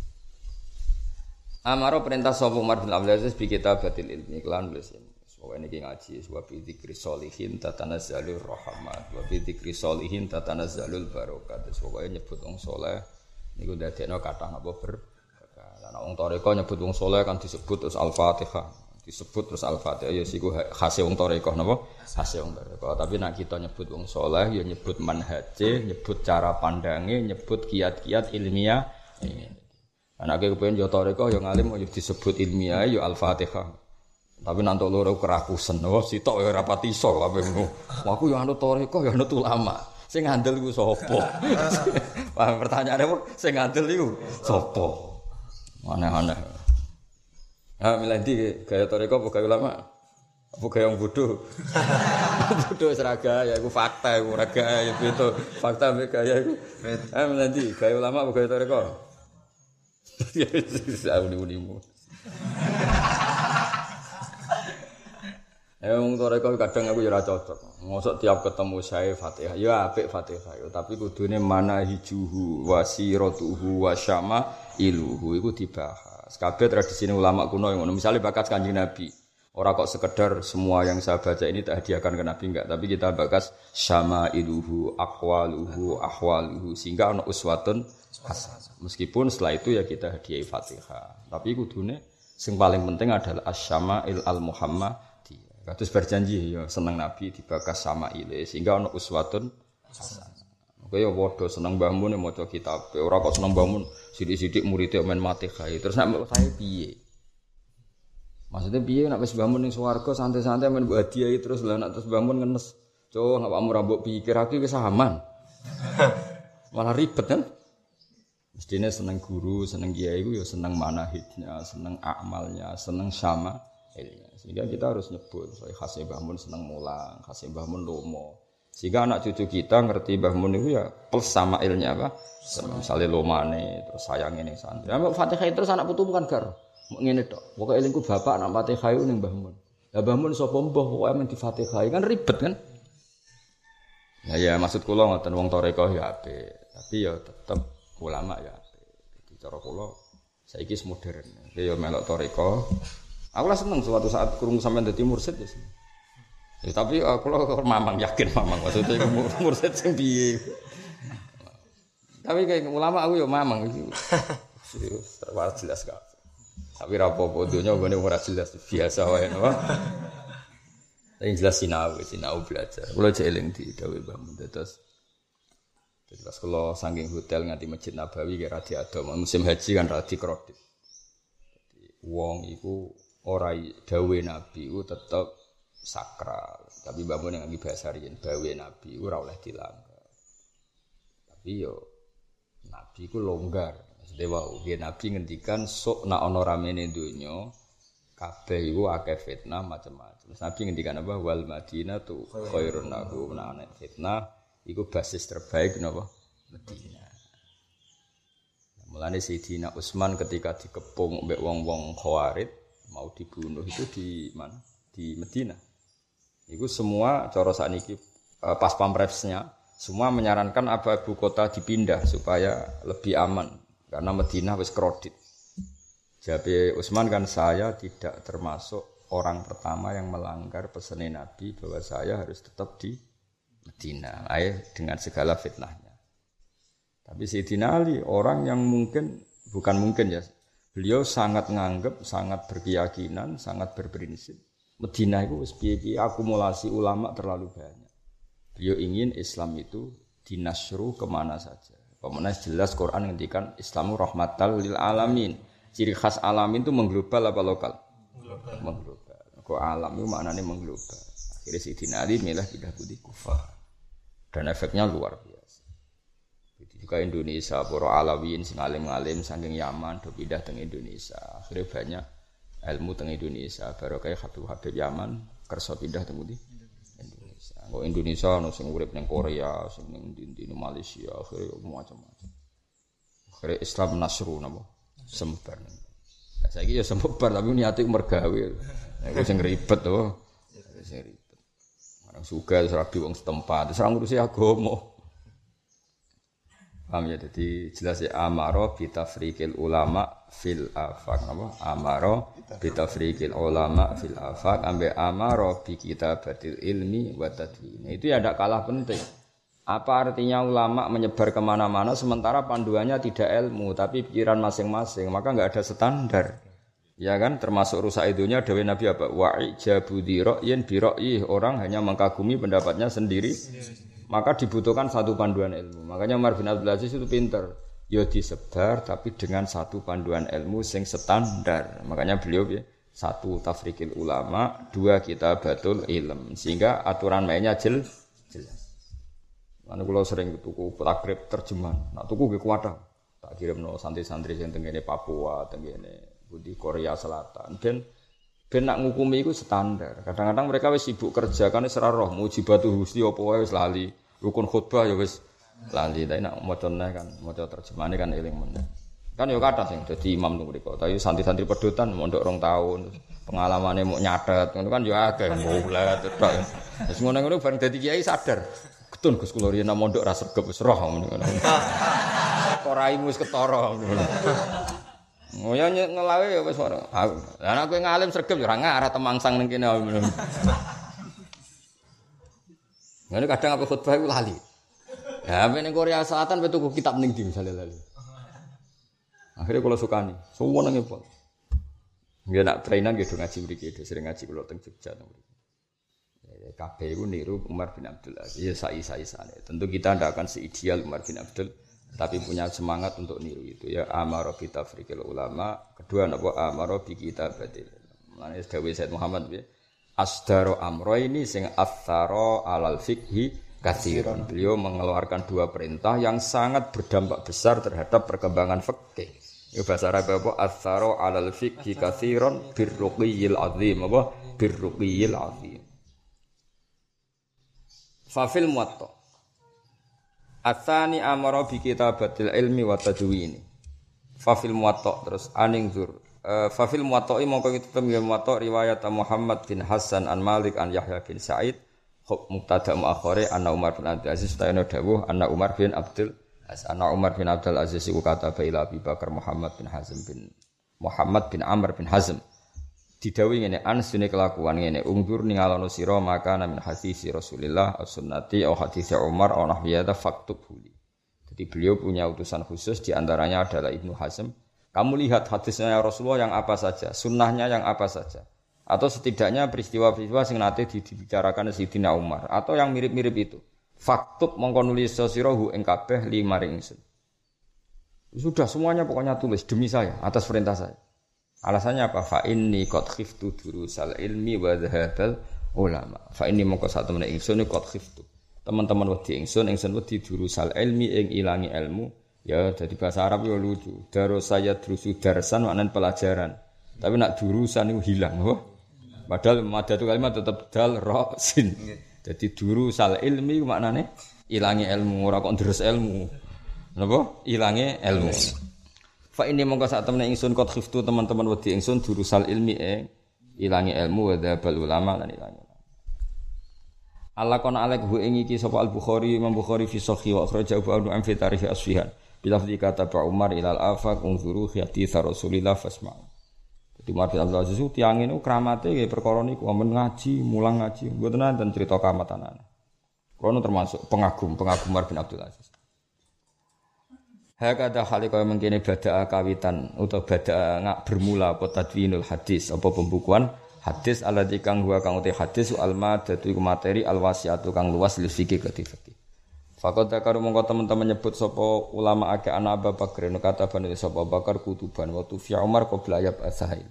Amaro perintah sapa Umar bin Abdul Aziz bi kitabatil ilmi. Kelan nulis ini. Soale niki ngaji wa bi dzikri sholihin tatanazzalur rahmat. Wa bi dzikri sholihin tatanazzalul barakat. Pokoke nyebut wong saleh niku dadekno kathah apa ber. Lah wong toreko nyebut wong saleh kan disebut terus Al-Fatihah disebut terus al-fatihah ya siku khase wong tarekah napa? Khase wong tarekah. Tapi nak kita nyebut wong soleh ya nyebut manhaje nyebut cara pandange nyebut kiat-kiat ilmiah anak kepengen yo tarekah yo ngalim yo disebut ilmiah yo al-fatihah. Tapi nanti loro kerakusan oh sitok ya rapati iso apa ngono aku yo anut tarekah yo anut ulama. Sing ngandel iku sapa? <laughs> Paham pertanyaane apa? Sing ngandel iku sapa? Aneh-aneh. Ah, milih gaya toreko apa gaya ulama? Apa gaya yang bodoh? <laughs> bodoh seraga ya aku fakta aku raga ya itu fakta gaya aku. Ah, milih gaya ulama apa gaya toreko? Ya uni-unimu. Eh wong toreko kadang aku ya ora cocok. Mosok tiap ketemu saya Fatihah, ya apik Fatihah, ya. tapi kudune mana hijuhu wasiratuhu wasyama iluhu iku dibahas. Kabeh tradisi ulama kuno yang misalnya bakat kanjeng Nabi. Orang kok sekedar semua yang saya baca ini tak hadiahkan ke Nabi enggak, tapi kita bakas sama iluhu, akwaluhu, ahwaluhu sehingga ono uswatun hasan. Meskipun setelah itu ya kita hadiah Fatihah. Tapi kudune sing paling penting adalah asyama il al Muhammad. Kados berjanji ya seneng Nabi dibakas sama ile sehingga ono uswatun hasan. Kaya padha seneng Mbah Mun maca kitab. Ora kok seneng Mbah Mun sithik-sithik murid men mati kae. Terus nek saya piye? Maksudnya piye nek wis Mbah Mun ning swarga santai-santai men mbok hadiahi terus lah nek terus Mbah Mun ngenes. Cuk, ngapakmu ra mbok pikir aku wis aman. <laughs> Malah ribet kan? Mestinya seneng guru, seneng kiai itu ya seneng manahidnya, seneng amalnya, seneng sama Sehingga kita harus nyebut, soalnya khasnya Mbah Mun seneng mulang, khasnya Mbah Mun lomo. Sehingga anak cucu kita ngerti Mbah Mun itu ya plus sama ilnya apa? Misalnya lomane, terus sayang ini santri. Ya, Fatihah terus anak putu bukan gar. Ngene tok. Pokoke elingku bapak anak Fatihah itu ning Mbah Mun. Lah Mbah Mun sapa mbah pokoke men di Fatihah kan ribet kan? Ya ya maksud kula ngoten wong toreko ya apik. Tapi ya tetep ulama ya apik. cara kula saiki modern. Ya melok toriko. Aku lah seneng suatu saat kurung sampean dadi mursid ya. Ya, tapi aku lo <laughs> mamang yakin mamang maksudnya mursid sing piye. Tapi kayak ulama aku ya mamang iki. Serius, jelas kak. Tapi rapopo dunia gue ora jelas biasa wae napa. Tapi jelas sinau, sinau belajar. Kalau jeeling di dawe bangun terus. Jadi pas kalau saking hotel nganti masjid Nabawi kira di adom, musim haji kan radi kredit. Jadi wong iku ora dawe Nabi itu tetap sakral. Tapi bangun yang bahasa riyen dawe Nabi itu ora oleh dilanggar. Tapi yo Nabi ku longgar. Maksudnya wow, dia Nabi ngendikan sok nak ono ramene dunya kabeh iku akeh fitnah macam-macam. Nabi ngendikan apa wal Madinah tu khairun lahu nah fitnah iku basis terbaik napa Madinah. Mulane Sayyidina Utsman ketika dikepung mbek wong-wong Khawarij mau dibunuh itu di mana? Di Madinah. Itu semua cara sakniki eh, pas pampresnya semua menyarankan apa ibu kota dipindah supaya lebih aman karena Madinah wis kredit. Jadi Utsman kan saya tidak termasuk orang pertama yang melanggar pesan Nabi bahwa saya harus tetap di Madinah, ayah dengan segala fitnahnya. Tapi Sayyidina Ali orang yang mungkin bukan mungkin ya, beliau sangat nganggep, sangat berkeyakinan, sangat berprinsip. Madinah itu akumulasi ulama terlalu banyak. Beliau ingin Islam itu dinasru ke mana saja. Pemenang jelas Quran ngendikan Islamu rahmatal lil alamin. Ciri khas alamin itu mengglobal apa lokal? Mengglobal. Mengglobal. Kok alam itu maknanya mengglobal. Akhirnya si Ali milah pindah putih kufar. Dan efeknya luar biasa. Jadi juga Indonesia, para alawin, sing alim-alim, saking Yaman, do pindah ke Indonesia. Akhirnya banyak ilmu teng Indonesia. Baru kayak Habib Habib Yaman, kerso pindah ke Kok Indonesia no sing urip ning Korea, sing ning ndi Malaysia, akhirnya macam-macam. Akhirnya Islam nasru napa? Sembar. Nah, saiki ya sembar tapi niate mergawe. Iku sing ribet. Sing ribet. Suka terus rabi wong setempat, ora ngurusi agama. Paham ya? Jadi jelas ya amaro bitafrikil ulama fil afak apa? Amaro bitafrikil ulama fil afak ambe amaro bi kitabatil ilmi wa tadwin. Itu ya tidak kalah penting. Apa artinya ulama menyebar ke mana-mana sementara panduannya tidak ilmu tapi pikiran masing-masing maka nggak ada standar. Ya kan termasuk rusak itunya Dewi Nabi apa? Wa'i jabudi yen bi orang hanya mengkagumi pendapatnya sendiri maka dibutuhkan satu panduan ilmu. Makanya Umar bin Abdul Aziz itu pinter. Ya disebar tapi dengan satu panduan ilmu sing standar. Makanya beliau ya, satu tafrikil ulama, dua kita batul ilm. Sehingga aturan mainnya jel, jelas. Mana kalau sering tuku takrib terjemahan. Nak tuku gue kuat Tak kirim no santri-santri yang tenggene Papua, tenggene Budi Korea Selatan. Dan ben nak ngukumi itu standar. Kadang-kadang mereka wis sibuk kerja kan wis roh. Mujibatu husni apa wae wis lali. Rukun khutbah ya wis lali. Tapi nak maca kan maca terjemahane kan eling meneh. Kan ya kata sing dadi imam teng mriku. Tapi santri-santri pedutan mondok rong tahun pengalamannya mau nyatet. Ngono kan ya akeh mulet tok. Wis ngono-ngono bareng dadi kiai sadar. Ketun Gus kula riyen mondok ra sregep wis roh ngono <laughs> koraimu wis ketara ngono Oh ya ngelawe ya wis ora. Lah nek kowe ngalim sregep ya ora ngarah temangsang ning kene. <laughs> Ngene kadang apa khutbah itu lali. Ya, ning Korea Selatan betul kitab ning di misalnya lali. Akhirnya kalau suka nih, semua nangis pun. Nggak nak trainan gitu ngaji mriki, gitu sering ngaji kalau teng Jogja teng mriki. Ya, kabeh iku niru Umar bin Abdul Aziz. Ya sai-sai sana. Tentu kita tidak akan seideal Umar bin Abdul tapi punya semangat untuk niru itu ya amaro bi tafrikil ulama kedua napa amaro bi kitabatil Mulane Dewi Said Muhammad ya asdaro amro ini sing atharo alal fikhi kathiron. Beliau mengeluarkan dua perintah yang sangat berdampak besar terhadap perkembangan fikih. Ya bahasa Arab apa? Atharo alal fikhi kathiron birruqiyil azim apa? Birruqiyil azim. Fafil muwatta. Atsani amara bi kitabatil ilmi wa tadwini. Fafil muwatta terus aning zur. Uh, Fafil muwatta'i mongko itu tem ya muwatta' riwayat Muhammad bin Hasan an Malik an Yahya bin Sa'id. Huk mubtada muakhare anna Umar bin Abdul Aziz tayana dawuh anna Umar bin Abdul Ana Umar bin Abdul Aziz iku kata ila Abi Bakar Muhammad bin Hazm bin Muhammad bin Amr bin Hazm didawi ngene an sune kelakuan ngene ungdur ningalono sira maka min hadis Rasulillah as-sunnati au hadis Umar au nahwiyata faktub huli. Jadi beliau punya utusan khusus di antaranya adalah Ibnu Hazm. Kamu lihat hadisnya Rasulullah yang apa saja, sunnahnya yang apa saja. Atau setidaknya peristiwa-peristiwa sing nate dibicarakan Sayyidina Umar atau yang mirip-mirip itu. Faktub mongko nulis sirahu ing kabeh. Sudah semuanya pokoknya tulis demi saya atas perintah saya. Alasannya apa? Fa inni qad khiftu durusal ilmi wa dhahabal ulama. Fa inni mongko satu meneh ingsun qad khiftu. Teman-teman wedi ingsun, ingsun wedi durusal ilmi ing ilangi ilmu. Ya, jadi bahasa Arab ya lucu. Darus saya drusu darsan maknanya pelajaran. Tapi nak durusan itu hilang. Oh. Padahal madatu kalimat tetap dal ro sin. Jadi duru sal ilmi maknane ilangi ilmu ora kok deres ilmu. Napa? Ilangi ilmu. Fa ini mongko sak temene ingsun kot khiftu teman-teman wedi ingsun duru sal ilmi e ilangi ilmu wa dzabal ulama lan ilangi. Allah kon alek hu ing iki sapa Al Bukhari Imam Bukhari fi sahih wa akhraja Abu Anu fi tarikh Asfihan. Bila kata Pak Umar ilal afaq unzuru khiyati Rasulillah fasma'u. Jadi Umar bin Abdul Aziz tiang ini keramatnya kayak perkara niku amen ngaji, mulang ngaji, mboten dan cerita kamatanan. Kono termasuk pengagum, pengagum Umar bin Abdul Aziz. Hakada hal kaya mengkene bada kawitan utawa bada ngak bermula apa tadwinul hadis apa pembukuan hadis alladzi kang huwa kang uti hadis al madatu iku materi al wasiatu kang luas li fikih ke fikih. Fakot karo mongko teman-teman nyebut sapa ulama akeh ana Abu Bakar kata bani sapa Bakar kutuban wa fi Umar qabla ayab asahail.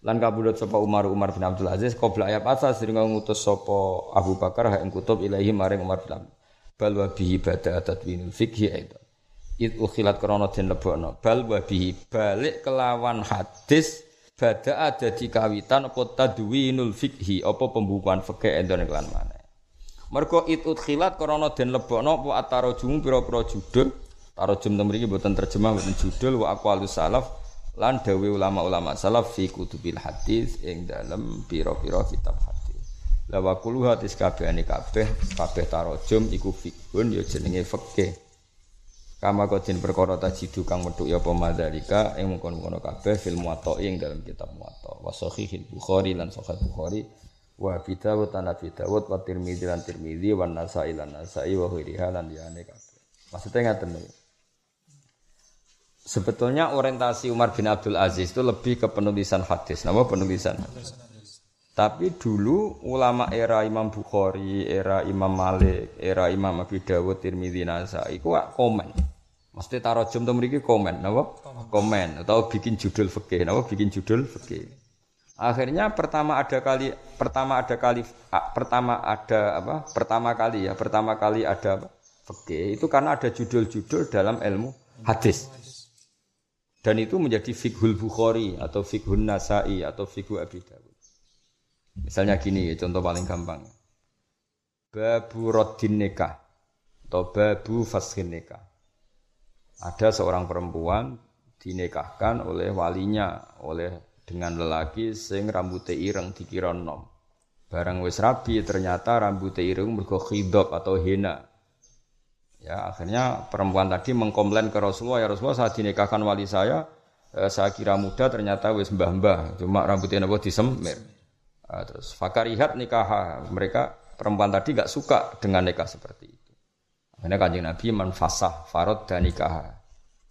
Lan kabudut sapa Umar Umar bin Abdul Aziz qabla ayab asa sering ngutus sapa Abu Bakar ha ing kutub ilahi maring Umar bin Abdul Bal wa bihi bada tadwinul fikhi aidan. Id ukhilat krana den lebokno. Bal wa bihi balik kelawan hadis bada ada di kawitan apa tadwinul fikhi apa pembukuan fikih endon kelan mana. Mergo it khilat krana den lebokno apa atarojum pira-pira judul. Tarojum ten mriki mboten terjemah mboten judul wa aqwalus salaf lan dawe ulama-ulama salaf fi kutubil hadis ing dalem pira-pira kitab hadis. La wa kullu hadis kabehane kabeh kabeh tarojum iku fikun ya jenenge fikih. Kama kodin perkara tajidu kang metu ya apa madzalika ing mungkon-mungkon kabeh fil muwatta ing dalam kitab muwatta wa sahihil bukhari lan sahih bukhari wa Abi Dawud lan Abi Dawud wa Tirmidzi lan Tirmidzi wa Nasa'i lan Nasa'i wa ghairiha lan liyane kabeh. Maksudnya ngaten nih. Sebetulnya orientasi Umar bin Abdul Aziz itu lebih ke penulisan hadis. Nama penulisan hadis. Tapi dulu ulama era Imam Bukhari, era Imam Malik, era Imam Abi Dawud, Tirmidzi, Nasa'i itu komen. Mesti taruh jam tuh mereka komen, napa? Komen atau bikin judul fikih, napa? Bikin judul fikih. Akhirnya pertama ada kali pertama ada kali pertama ada apa? Pertama kali ya, pertama kali ada fikih itu karena ada judul-judul dalam ilmu hadis. Dan itu menjadi fikhul Bukhari atau fikhun Nasai atau fikhu Abi Dawud. Misalnya gini contoh paling gampang. Babu Roddin Nikah atau Babu Fashin Nikah. Ada seorang perempuan dinikahkan oleh walinya, oleh dengan lelaki sing rambutnya ireng dikira nom. Barang wis rabi ternyata rambutnya ireng mergo atau hina. Ya, akhirnya perempuan tadi mengkomplain ke Rasulullah, ya Rasulullah saat dinikahkan wali saya, eh, saya kira muda ternyata wis mbah-mbah, cuma rambutnya nabo disemir. Nah, terus fakarihat nikah mereka perempuan tadi gak suka dengan nikah seperti itu. Akhirnya kanjeng Nabi manfasah farod dan nikah.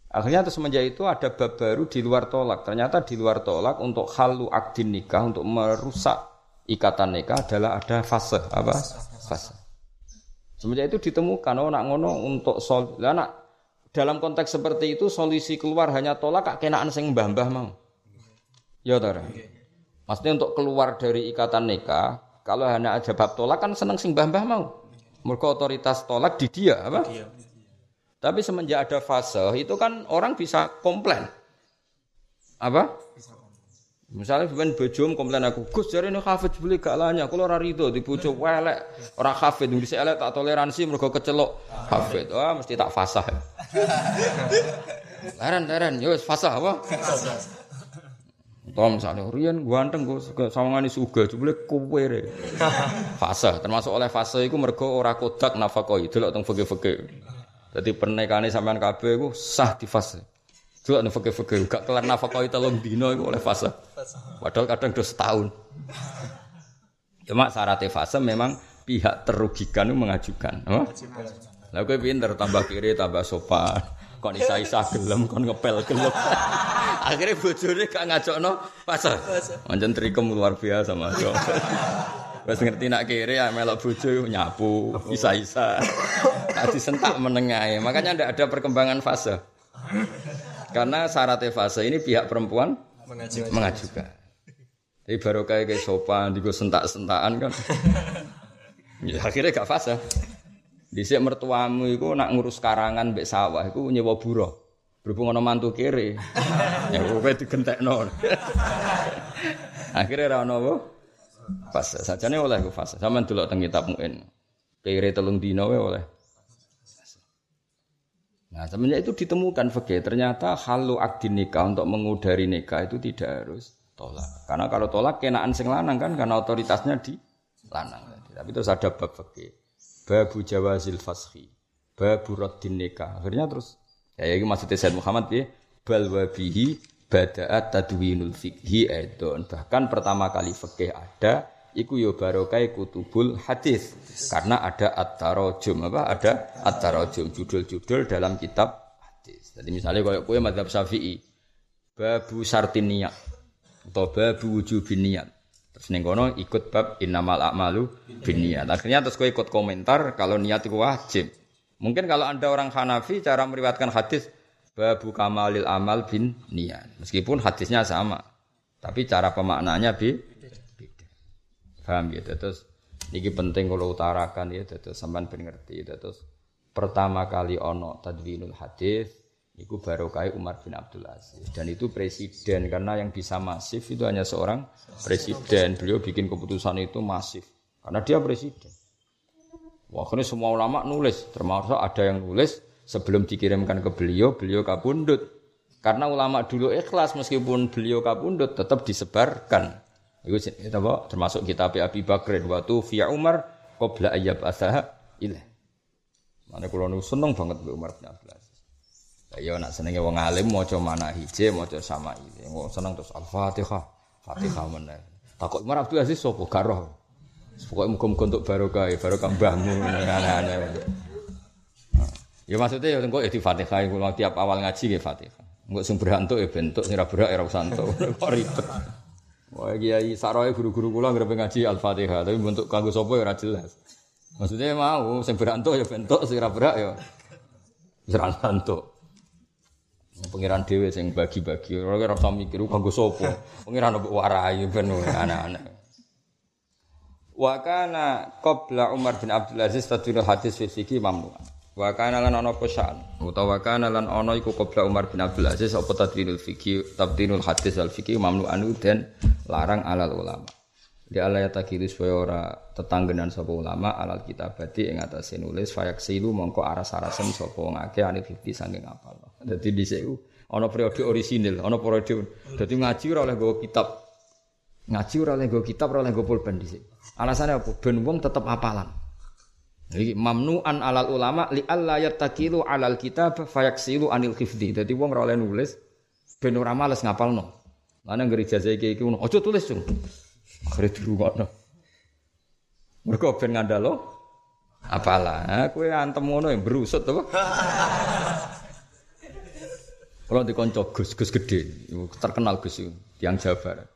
Akhirnya terus semenjak itu ada bab baru di luar tolak. Ternyata di luar tolak untuk halu akdin nikah untuk merusak ikatan nikah adalah ada fase apa? Fase. Semenjak itu ditemukan oh nak ngono untuk sol. Lah nak dalam konteks seperti itu solusi keluar hanya tolak kak kenaan sing mbah-mbah mau. Ya tara. Maksudnya untuk keluar dari ikatan nikah, kalau hanya ada bab tolak kan seneng sing mbah-mbah mau. Mereka otoritas tolak di dia apa? Di dia. Tapi semenjak ada fase itu kan orang bisa komplain. Apa? Misalnya ben bojom komplain aku, Gus jare ini hafid beli gak lanya, kalau ora rido di bojo welek, ora hafid bisa elek tak toleransi mergo kecelok hafid. Wah, mesti tak fasah. <laughs> Leren leren, yo fasah apa? Tom misalnya, Rian ganteng gue sawangane suga, jebule kowe re. <laughs> Fase, termasuk oleh fase itu mergo ora kodak nafkah itu lho teng fikih-fikih. Jadi pernikahannya sampean kabeh iku sah di fase. Juga nih fakir-fakir, gak kelar nafkah telung dino itu oleh fase. Padahal kadang udah setahun. Cuma syaratnya fase memang pihak terugikan itu mengajukan. Oh? Lah kowe pinter tambah kiri tambah sopan. Kon isa-isa gelem kon ngepel gelem. <laughs> Akhirnya bojone gak ngajokno fase. Pancen trikem luar biasa Mas. Wes ngerti nak kiri ya melok bojo nyapu, isa-isa. Tadi sentak menengahi. Makanya ndak ada perkembangan fase. Karena syarat fase ini pihak perempuan mengajukan. mengajukan. Tapi baru kayak kayak sopan, digo sentak-sentakan kan. ya, akhirnya gak fase. Di sini mertuamu itu nak ngurus karangan bek sawah, itu nyewa buruh. Berhubung ono mantu kiri, <laughs> ya gue digentek non. akhirnya rano apa? Fase. Saja nih oleh gue fase. Sama dulu tentang kitab muin. Kiri telung dino oleh. Nah, semenjak itu ditemukan fakih ternyata halu akdin nikah untuk mengudari nikah itu tidak harus tolak. Karena kalau tolak kenaan sing lanang kan karena otoritasnya di lanang. Tapi terus ada bab fakih. Babu jawazil fashi. Babu raddin nikah. Akhirnya terus ya ini maksudnya Said Muhammad ya bal wabihi bada'at tadwinul fikhi edon. Bahkan pertama kali fakih ada iku yo barokai kutubul hadis karena ada at-tarajum apa ada at-tarajum judul-judul dalam kitab hadis. Jadi misalnya kalau kue madhab Syafi'i babu sartin niat atau babu wujubin niat. Terus ning kono ikut bab innamal a'malu niat Akhirnya terus kue ikut komentar kalau niat itu wajib. Mungkin kalau Anda orang Hanafi cara meriwayatkan hadis babu kamalil amal bin niat. Meskipun hadisnya sama. Tapi cara pemaknanya bi Paham ya? Terus ini penting kalau utarakan ya, terus sampean ben ngerti. Terus pertama kali ono tadwinul hadis itu baru kai Umar bin Abdul Aziz. Dan itu presiden karena yang bisa masif itu hanya seorang presiden. Beliau bikin keputusan itu masif karena dia presiden. Wah, ini semua ulama nulis termasuk ada yang nulis sebelum dikirimkan ke beliau beliau kabundut karena ulama dulu ikhlas meskipun beliau kabundut tetap disebarkan. Iku apa? Termasuk kitab Abi Bakrin waktu via Umar qabla ayyab asaha ilah. Mana kalau seneng banget Umar bin Abdul Ya nak senenge wong alim maca mana hije maca sama ini. Wong seneng terus Al-Fatihah. Fatihah mana? Takut Umar Abdul Aziz sapa garoh. Pokoknya muka-muka untuk barokah, barokah mbahmu, aneh-aneh. Ya maksudnya ya engko ya di Fatihah kula tiap awal ngaji ya Fatihah. Engko sing berantuk ya bentuk, sing berak ya santuk. <laughs> Kok ribet. Wah kiai saroe guru-guru kula ngrep ngaji Al-Fatihah, tapi bentuk kanggo sapa ya jelas. Maksudnya mau sing berantuk ya bentuk sing berak ya ora santuk. Pengiran dhewe sing bagi-bagi, ora <laughs> ora usah mikir kanggo sapa. Pengiran mbok warai ben anak-anak. Wa kana qabla Umar bin Abdul Aziz tadwinul hadis fi fikih mamnu'an. Wa kana lan ana pesan utawa kana lan ana iku qabla Umar bin Abdul Aziz apa tadwinul fikih tabdinul hadis al fikih mamnu anu dan larang alal ulama. Di Allah ya takiru supaya ora tetanggenan sapa ulama alal kitabati ing atase nulis fayak silu mongko aras-arasen sapa wong akeh anil fikih saking apal. Dadi dhisik ana periode orisinil, ana periode dadi ngaji oleh nggo kitab. Ngaji oleh nggo kitab, oleh nggo pulpen dhisik. Alasannya apa? Ben wong tetep apalan. Jadi mamnuan alal ulama li alla yattakilu alal kitab fayaksilu anil khifdi. Jadi wong ora nulis ben ora males ngapalno. Mana gereja saya iki ngono, aja tulis cung. Akhire dirungokno. Mergo ben ngandalo apalah, kowe antem ngono yang berusut to. Kalau di konco Gus Gus gede, terkenal Gus yang Jawa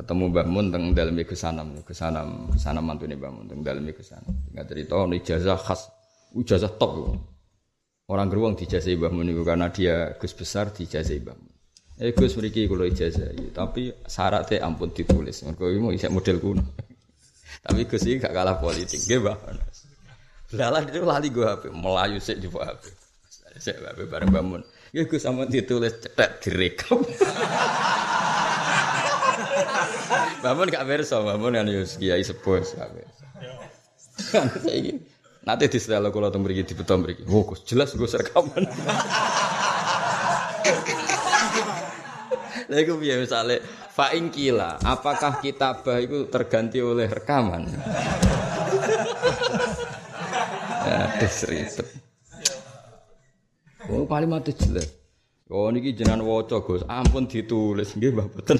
ketemu Mbah Mun teng dalem Gus Sanam, Gus Sanam, Gus Sanam mantune Mbah Mun teng dalem Gus Sanam. Enggak cerita ono ijazah khas, ijazah top. Orang geruang dijazahi Mbah Mun itu karena dia Gus besar dijazahi Mbah Mun. Eh Gus mriki kula ijazah, tapi syaratnya ampun ditulis. Mergo mau isek model kuno. <laughs> tapi Gus iki gak kalah politik, nggih Mbah. Lalah itu lali gua HP, Melayu sik jupuk HP. Sik HP bareng Mbah Mun. Ya Gus ditulis cetek direkam. <laughs> Bangun gak berso, bangun kan yus kiai sepuh. <laughs> Saiki nanti di setelah kalau temu di beton beri, oh jelas gue rekaman. Lha iku piye misale fa kila, apakah kitabah itu terganti oleh rekaman? ya, ribet. Oh, kalimat jelas. Oh niki jenengan waca Gus, ampun ditulis nggih Mbah boten.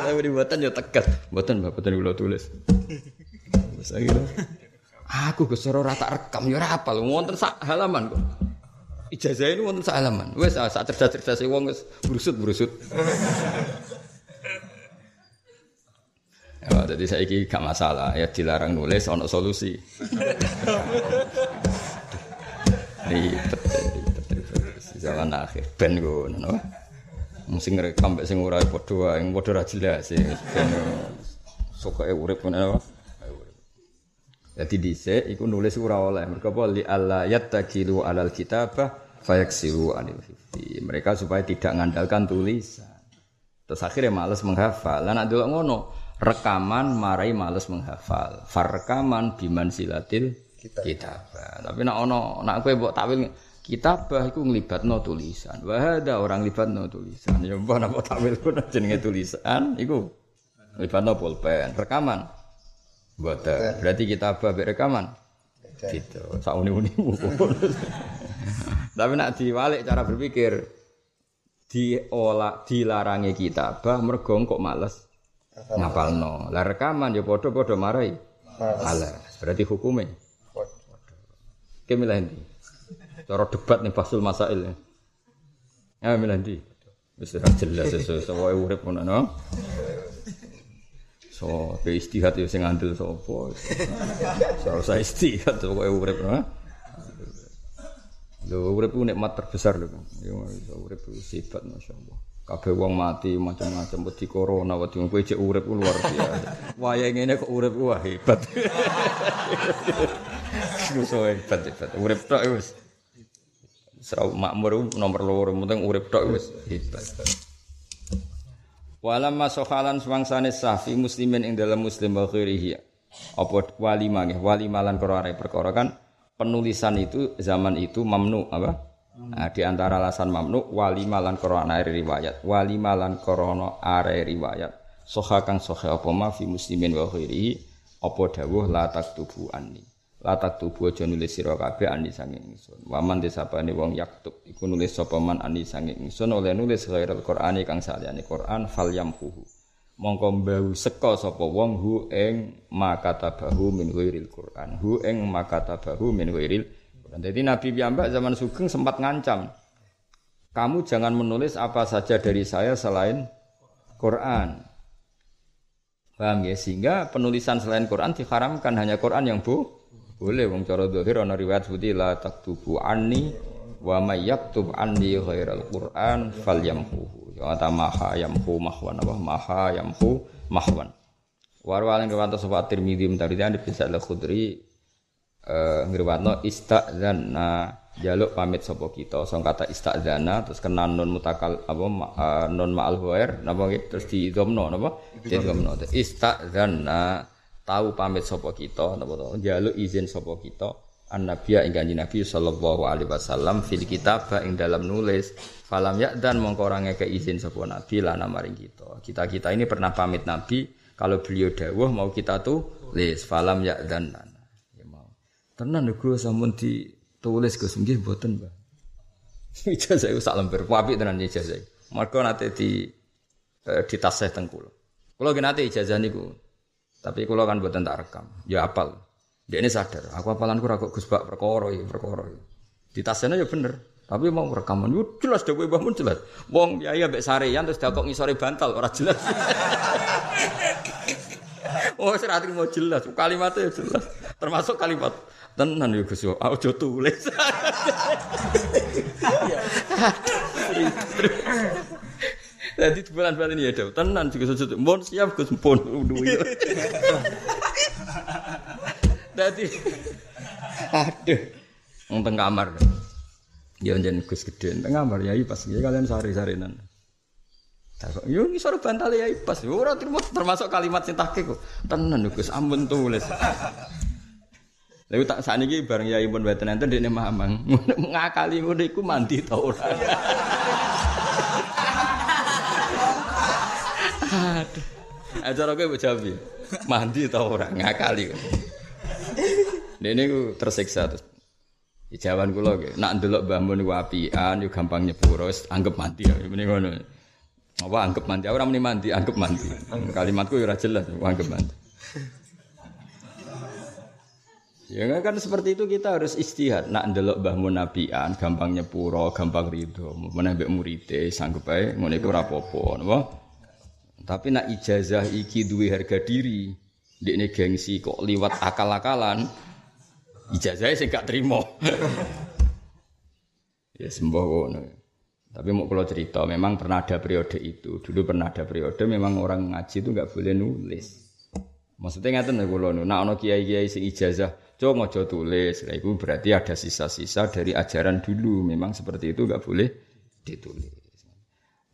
Tapi mboten ya tegas. Mboten Mbah boten kula tulis. Wis aku Gus ora tak rekam ya ora apal wonten sak halaman kok. Ijazah ini wonten sak halaman. Wis sak cerdas-cerdas wong wis brusut-brusut. Ya, jadi saya ini gak masalah ya dilarang nulis, ono solusi. Ribet, ribet, ribet. Zaman akhir, ben gue, no. Mesti ngerekam, sing ora padha wae, padha ra jelas ya. Ben suka e urip ngono? Jadi dhisik iku nulis ora oleh. Mergo apa li alla yattakilu alal kitabah fayaksiru anil hifzi. Mereka supaya tidak ngandalkan tulisan. Terus akhirnya males menghafal. Lah nek delok ngono, rekaman marai males menghafal. Farrekaman biman silatil kitabah. Tapi nek ono nek kowe mbok takwil kitabah iku nglibatno tulisan. Wah ada orang libatno tulisan. Ya mbah napa takwil ku <laughs> jenenge tulisan iku nglibatno pulpen. Rekaman. Mboten. Berarti kitabah mek rekaman. Gitu. Sak uni-uni Tapi nak diwalik cara berpikir diolah dilarangi kitabah mergo kok males ngapalno. Lah rekaman ya padha-padha marai. Males. Berarti hukumnya. Oke milih ndi? Cara debat nih fasul masail ya. Ya milih ndi? Wis ora jelas sesuai urip ngono no. So, ke istihad ya sing andel sapa. So, saya istihad pokoke urip no. Lho urip ku nikmat terbesar lho. Ya urip ku sifat masyaallah. Kabeh wong mati macam-macam wedi corona wedi kowe cek urip ku luar biasa. Wayahe ngene kok urip ku wah hebat. Wis hebat hebat. Urip tok wis. Serau makmur nomor loro penting urip tok wis hebat. Walam masokhalan swangsane safi muslimin ing dalam muslim wa khairihi. Apa wali mangih wali malan perkara perkara kan penulisan itu zaman itu mamnu apa? Nah, di antara alasan mamnu wali malan korona are riwayat. Wali malan korona are riwayat. Soha kang soha apa ma fi muslimin wa khairihi apa dawuh la taktubu anni. La taktubu aja nulis sira kabeh anni sange ingsun. Waman desapane wong yaktub iku nulis sapa man anni sange ingsun oleh nulis ghairul Qur'ani kang saliyane Qur'an fal yamhuhu. Mongko mbau seka sapa wong hu ing makatabahu min ghairil Qur'an. Hu ing makatabahu min ghairil jadi Nabi Piyambak zaman Sugeng sempat ngancam, kamu jangan menulis apa saja dari saya selain Quran. Paham ya? Sehingga penulisan selain Quran diharamkan hanya Quran yang bu boleh. Wong cara dohir ana riwayat seperti la taktubu anni wa may yaktub anni ghairal Quran falyamhu. Ya ta maha yamhu mahwan apa maha yamhu mahwan. Warwalin riwayat sapa Tirmidzi dari dia bisa al-Khudri eh ngriwatno istadzana jaluk pamit sapa kita song kata istadzana terus kena nun mutakal apa uh, nun ma'al ghair napa terus di dhamno napa di dhamno istadzana tahu pamit sapa kita jaluk izin sapa kita annabiya ing kanjeng Nabi sallallahu alaihi wasallam fil kitab ing dalam nulis falam ya dan mongko ngeke izin sapa nabi lana maring kita kita-kita ini pernah pamit nabi kalau beliau dawuh mau kita tulis falam ya dan Tenan lho sampun ditulis Gus nggih mboten, Mbah. <laughs> ijazah iku sak lembar. Apik tenan ijazah. Mergo nate di eh, di tas saya teng kula. Kula ki nate ijazah niku. Tapi kula kan mboten tak rekam. Ya apal. Dia ini sadar, aku apalanku ra kok Gus Bak perkara ya perkara. Di tasnya ya bener. Tapi mau rekaman yo jelas dhewe Mbah mun jelas. Wong ya ya mbek sarean terus dakok ngisore bantal ora jelas. <laughs> oh, serat mau jelas, kalimatnya jelas. Termasuk kalimat Tenan ya Gus, aja tulis. <laughs> Jadi bulan-bulan ini ya, tenan juga sujud. Mohon siap Gus, pun duwi. Dadi aduh, wong teng kamar. Ya njen Gus gede teng kamar ya pas ya kalian sari-sarinan. Tak yo ngisor bantal ya pas. Ora termasuk kalimat sing kok. Tenan Gus, ampun tulis. Lalu tak saat ini bareng ya ibu beten enten dia mamang <laughs> ngakali ngono iku mandi tau ora. Aduh. Acara kowe jawab Mandi tau ora ngakali. Dene ku tersiksa terus. Jawaban kula nggih, nak ndelok Mbah Mun niku apian yo gampang nyepuro, anggap mati ya mending ngono. Apa anggap mandi? Ora muni mandi, anggap mandi. Kalimatku ora jelas, anggap mandi. Ya kan seperti itu kita harus istihad. Nak ndelok Mbah Mun apian, gampang nyepuro, gampang ridho. Mun mbek sanggup ae ngono iku ora apa-apa? Tapi nak ijazah iki duwe harga diri, ndekne gengsi kok liwat akal-akalan, ijazahnya sih gak terima. <laughs> ya sembuh ngono. Tapi mau kalau cerita, memang pernah ada periode itu. Dulu pernah ada periode, memang orang ngaji itu nggak boleh nulis. Maksudnya nggak tahu kalau Nah, ono kiai kiai sing ijazah, coba ngojo tulis. Nah, itu berarti ada sisa-sisa dari ajaran dulu. Memang seperti itu nggak boleh ditulis.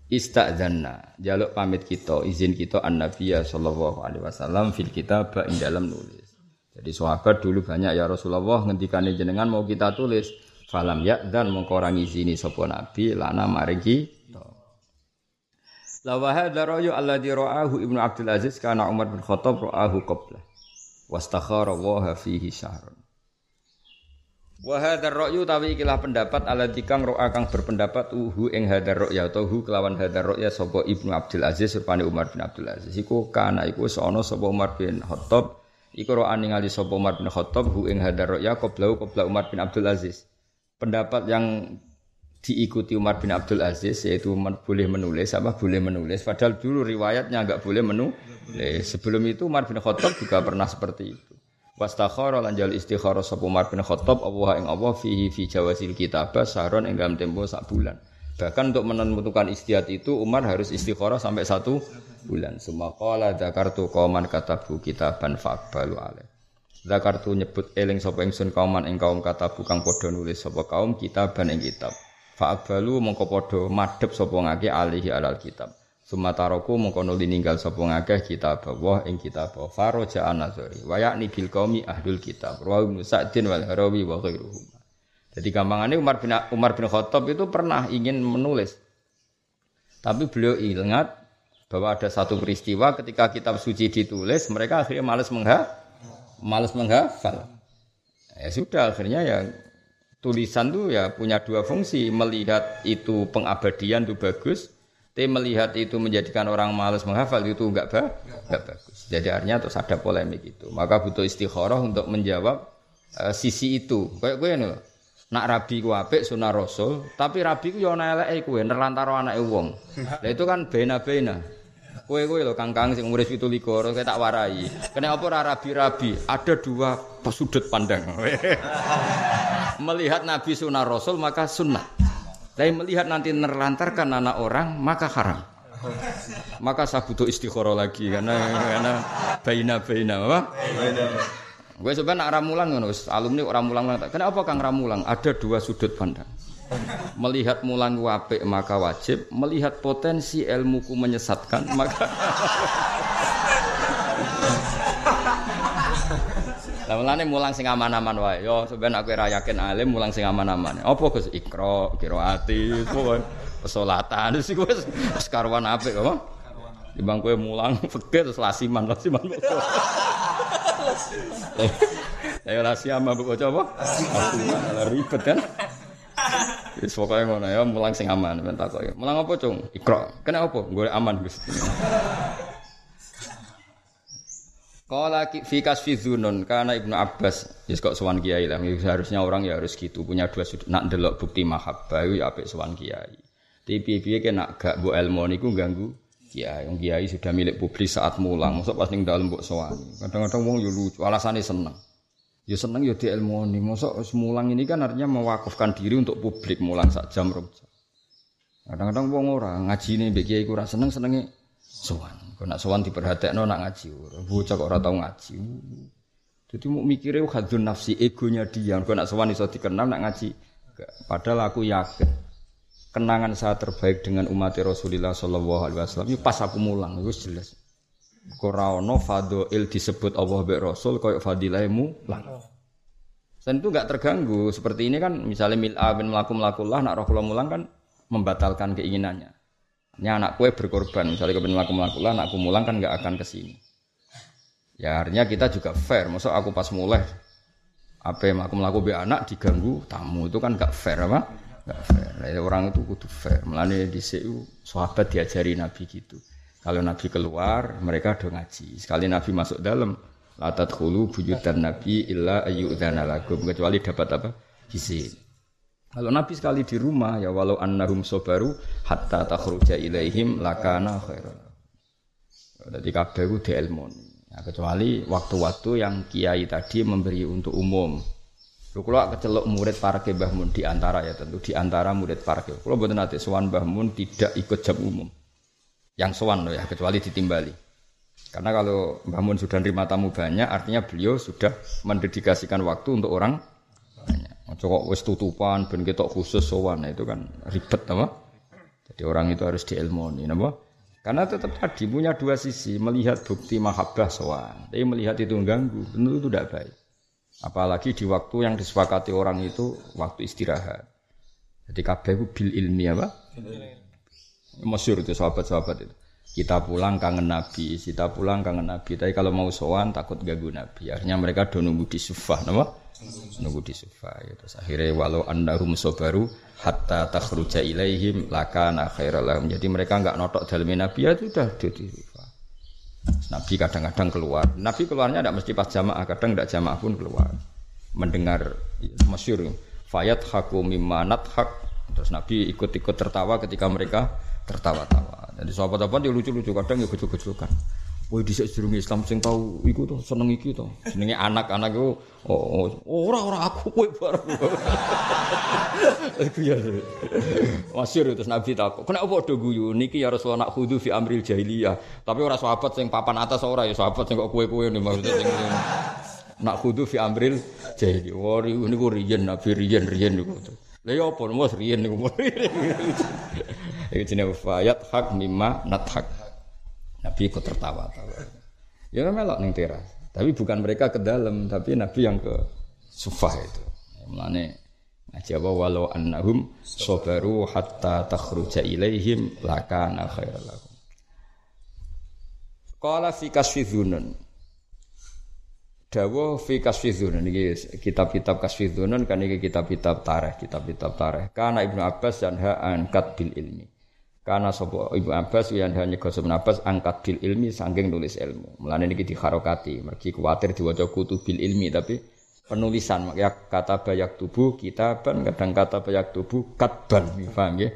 Istadzanna, jaluk pamit kita, izin kita an Nabiya sallallahu alaihi wasallam fil kitab ing dalam nulis. Jadi sahabat dulu banyak ya Rasulullah ngendikane jenengan mau kita tulis falam ya dan mengkorangi sini sapa nabi lana maring kita. La wa hadza ra'yu alladhi ra'ahu Ibnu Abdul Aziz kana Umar bin Khattab ra'ahu qabla wastakhara wa fihi syahrun. Wa hadzal ra'yu tawi ikilah pendapat alladzi kang ro'a kang berpendapat uhu ing hadzal ra'ya atau hu kelawan hadzal ra'ya sapa Ibnu Abdul Aziz rupane Umar bin Abdul Aziz iku kana iku sono sapa Umar bin Khattab Iku ro'an ningali sapa Umar bin Khattab hu ing hadar ya qablau qabla Umar bin Abdul Aziz. Pendapat yang diikuti Umar bin Abdul Aziz yaitu boleh menulis apa boleh menulis padahal dulu riwayatnya enggak boleh menulis. Sebelum itu Umar bin Khattab juga pernah seperti itu. Wastakhara lan jal istikharah sapa Umar bin Khattab Allah ing Allah fihi fi jawazil kitabah saron ing dalam tempo sak bulan. Bahkan untuk menentukan istiad itu Umar harus istikharah sampai satu bulan. Suma qala dzakartu qauman katabu kitaban faqbalu alaih. Zakartu nyebut eling sapa ingsun kauman ing kaum katabu kang padha nulis sapa kaum kitaban ing kitab. Faqbalu mongko padha madhep sapa ngake alihi alal kitab. Sumataroku mongko nuli ninggal sapa ngakeh kitab Allah ing kitab Faroja an-Nazari wa yakni bil qaumi ahlul kitab. Rawi Sa'din wal Harawi wa ghairuhum. Jadi gampangannya Umar bin Umar bin Khattab itu pernah ingin menulis. Tapi beliau ingat bahwa ada satu peristiwa ketika kitab suci ditulis, mereka akhirnya malas mengha malas menghafal. Ya sudah akhirnya ya tulisan tuh ya punya dua fungsi, melihat itu pengabadian itu bagus, tapi melihat itu menjadikan orang malas menghafal itu enggak, ba enggak bagus. Jadi artinya terus ada polemik itu. Maka butuh istikharah untuk menjawab uh, sisi itu. Kayak gue nih Nak rabi ku apik sunah rasul, tapi rabi ku yo ana eleke kowe nerlantaro anake wong. Lah itu kan bena-bena. Kowe kowe lho kang-kang sing umur 17 kowe tak warai. Kena apa ora rabi-rabi? Ada dua sudut pandang. <laughs> melihat Nabi sunah rasul maka sunnah. Tapi melihat nanti nerlantarkan anak orang maka haram. Maka saya butuh istikharah lagi karena karena apa? Baina. Gue sebenarnya nak ramulang ngono, alumni orang mulang. Kenapa Kang ramulang? Ada dua sudut pandang. Melihat mulang wape maka wajib, melihat potensi ilmuku menyesatkan maka Lah mulane mulang sing aman-aman wae. Yo sebenarnya aku ora yakin alim mulang sing aman-aman. Apa Gus ikra, qiraati, pesolatan. Wis iku wis karuan apik apa? Di bangku mulang <laughs> fikir terus lasiman, lasiman. Ayo mabuk bocah apa? Ribet kan? Wis pokoke ngono ya, mulang sing aman ben takoki. Mulang apa, Cung? Ikra. Kena apa? Golek aman, Gus. Kala fi kasfi dzunun karena Ibnu Abbas yes kok sowan kiai lah harusnya orang ya harus gitu punya dua sudut nak delok bukti mahabbah ya apik sowan kiai. Tapi piye-piye nak gak mbok ilmu niku ganggu kiai. Yang kiai sudah milik publik saat mulang, masuk pas ning dalem mbok sowani. Kadang-kadang wong yo lucu, alasane seneng. Ya seneng ya di ilmu ini. Masuk mulang ini kan artinya mewakafkan diri untuk publik mulang sak jam rong. Kadang-kadang wong ora ngaji ini mbek kiai ora seneng senenge sowan. Kok nak sowan diperhatekno nak ngaji ora. Bocah kok ora tau ngaji. Jadi mau mikirnya hadun nafsi egonya dia. Kok nak sowan iso dikenal nak ngaji. Padahal aku yakin kenangan saya terbaik dengan umat Rasulullah Shallallahu Alaihi Wasallam itu pas aku mulang itu jelas. Korano il disebut Allah be Rasul koyok fadilahmu lang. Dan itu nggak terganggu. Seperti ini kan misalnya mil'a bin melaku melakulah nak roh mulang kan membatalkan keinginannya. Ini anak kue berkorban, misalnya kau melaku melakulah, anakku mulang kan nggak akan ke sini. Ya artinya kita juga fair. Masuk aku pas mulai Apa yang aku melakukan anak diganggu tamu itu kan gak fair apa? Gak fair. Nah, orang itu kudu fair. Melani di CU sahabat diajari Nabi gitu. Kalau Nabi keluar, mereka do ngaji. Sekali Nabi masuk dalam, latat hulu bujudan Nabi illa ayyudzana lakum kecuali dapat apa? Izin. Kalau Nabi sekali di rumah ya walau annahum sobaru hatta takhruja ilaihim lakana khairan. Jadi kabeh ku dielmoni. Ya, kecuali waktu-waktu yang kiai tadi memberi untuk umum. Lu kalau kecelok murid para Mbah Mun di antara ya tentu di antara murid para Kalau buat nanti sowan Mbah Mun tidak ikut jam umum. Yang sowan loh ya kecuali ditimbali. Karena kalau Mbah Mun sudah nerima tamu banyak artinya beliau sudah mendedikasikan waktu untuk orang Cokok wis tutupan ben ketok khusus sowan nah, itu kan ribet apa? Jadi orang itu harus diilmoni napa? Karena tetap tadi punya dua sisi, melihat bukti mahabbah sowan, tapi melihat itu mengganggu, tentu itu tidak baik. Apalagi di waktu yang disepakati orang itu waktu istirahat. Jadi kabeh itu bil ilmi apa? Masyur itu sahabat-sahabat itu. Kita pulang kangen Nabi, kita pulang kangen Nabi. Tapi kalau mau sowan takut ganggu Nabi. Akhirnya mereka do nunggu di sufah, nama? Nunggu di sofa ya. terus akhirnya walau annahum sobaru hatta takhruja ilaihim lakana khairal lahum. Jadi mereka enggak notok dalam nabi ya sudah di sofa. Nabi kadang-kadang keluar. Nabi keluarnya tidak mesti pas jamaah kadang tidak jamaah pun keluar. Mendengar ya, masyur. Fayat haku mimanat hak terus Nabi ikut-ikut tertawa ketika mereka tertawa-tawa. Jadi sahabat-sahabat dia lucu-lucu kadang ya gejol-gejolkan Woi di sedurung Islam sing tau iku to seneng iki to. Jenenge anak-anak iku oh, oh ora ora aku kowe bareng. Iku ya. Masyhur terus Nabi takok. Kenapa padha guyu niki ya Rasulullah nak khudu fi amril jahiliyah. Tapi ora sahabat sing papan atas ora ya sahabat sing kok kowe-kowe nih maksudnya sing nak khudu fi amril jahiliyah. Wah niku riyen Nabi riyen riyen niku. Lha ya apa mos riyen niku. <laughs> Iku jenenge fayat hak mimma nathak. Nabi ikut tertawa-tawa. Ya melok ning teras. Tapi bukan mereka ke dalam, tapi Nabi yang ke sufah itu. Mulane ngaji apa walau annahum sabaru hatta takhruja ilaihim lakana khairal lahum. Qala fi kasfi dzunun. Dawa fi kasfi dzunun iki kitab-kitab kasfi kan iki kitab-kitab tarikh, kitab-kitab tarikh. Karena Ibnu Abbas dan ha angkat bil ilmi. Karena sopo Ibu Abbas yang hanya gosip Abbas angkat bil ilmi sangking nulis ilmu. Mulane niki diharokati, mergi kuatir diwaca kutu bil ilmi tapi penulisan. Ya kata bayak tubuh kitaban kadang kata bayak tubuh katban paham ya?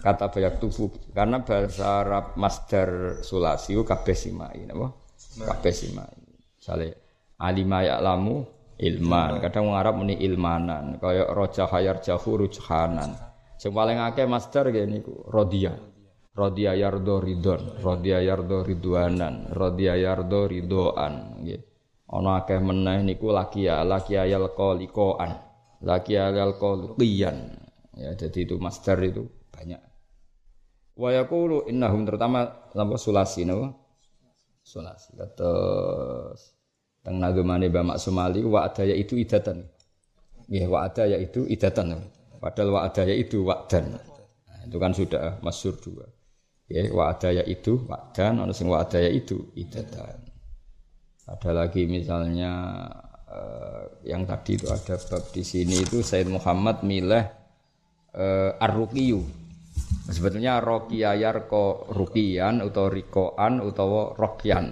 Kata bayak tubuh. Karena bahasa Arab masdar sulasi itu kabeh simai napa? Kabeh simai. Misale alima lamu ilman. Kadang wong Arab muni ilmanan kaya roja hayar jahu rujhanan. Sing paling akeh masdar nggih niku rodiah Rodia yardo ridon, rodia yardo ridwanan, rodia yardo ridoan. Gitu. Ono akeh meneh niku laki ya, laki ya yalqa liqaan, laki ya yalqa liyan. Ya, jadi itu master itu banyak. Wa yaqulu innahum terutama napa sulasi napa? Sulasi. Terus teng nagemane Mbak Sumali wa adaya itu idatan. Nggih, wa adaya itu idatan. Padahal wa adaya itu wa'dan. Nah, itu kan sudah masyhur dua. Ya, wa adaya itu dan ono sing wa adaya itu idatan. Ada lagi misalnya uh, yang tadi itu ada bab di sini itu Said Muhammad milah uh, ar-ruqiyu. Sebetulnya rokiya yarko rukian atau rikoan atau rokyan.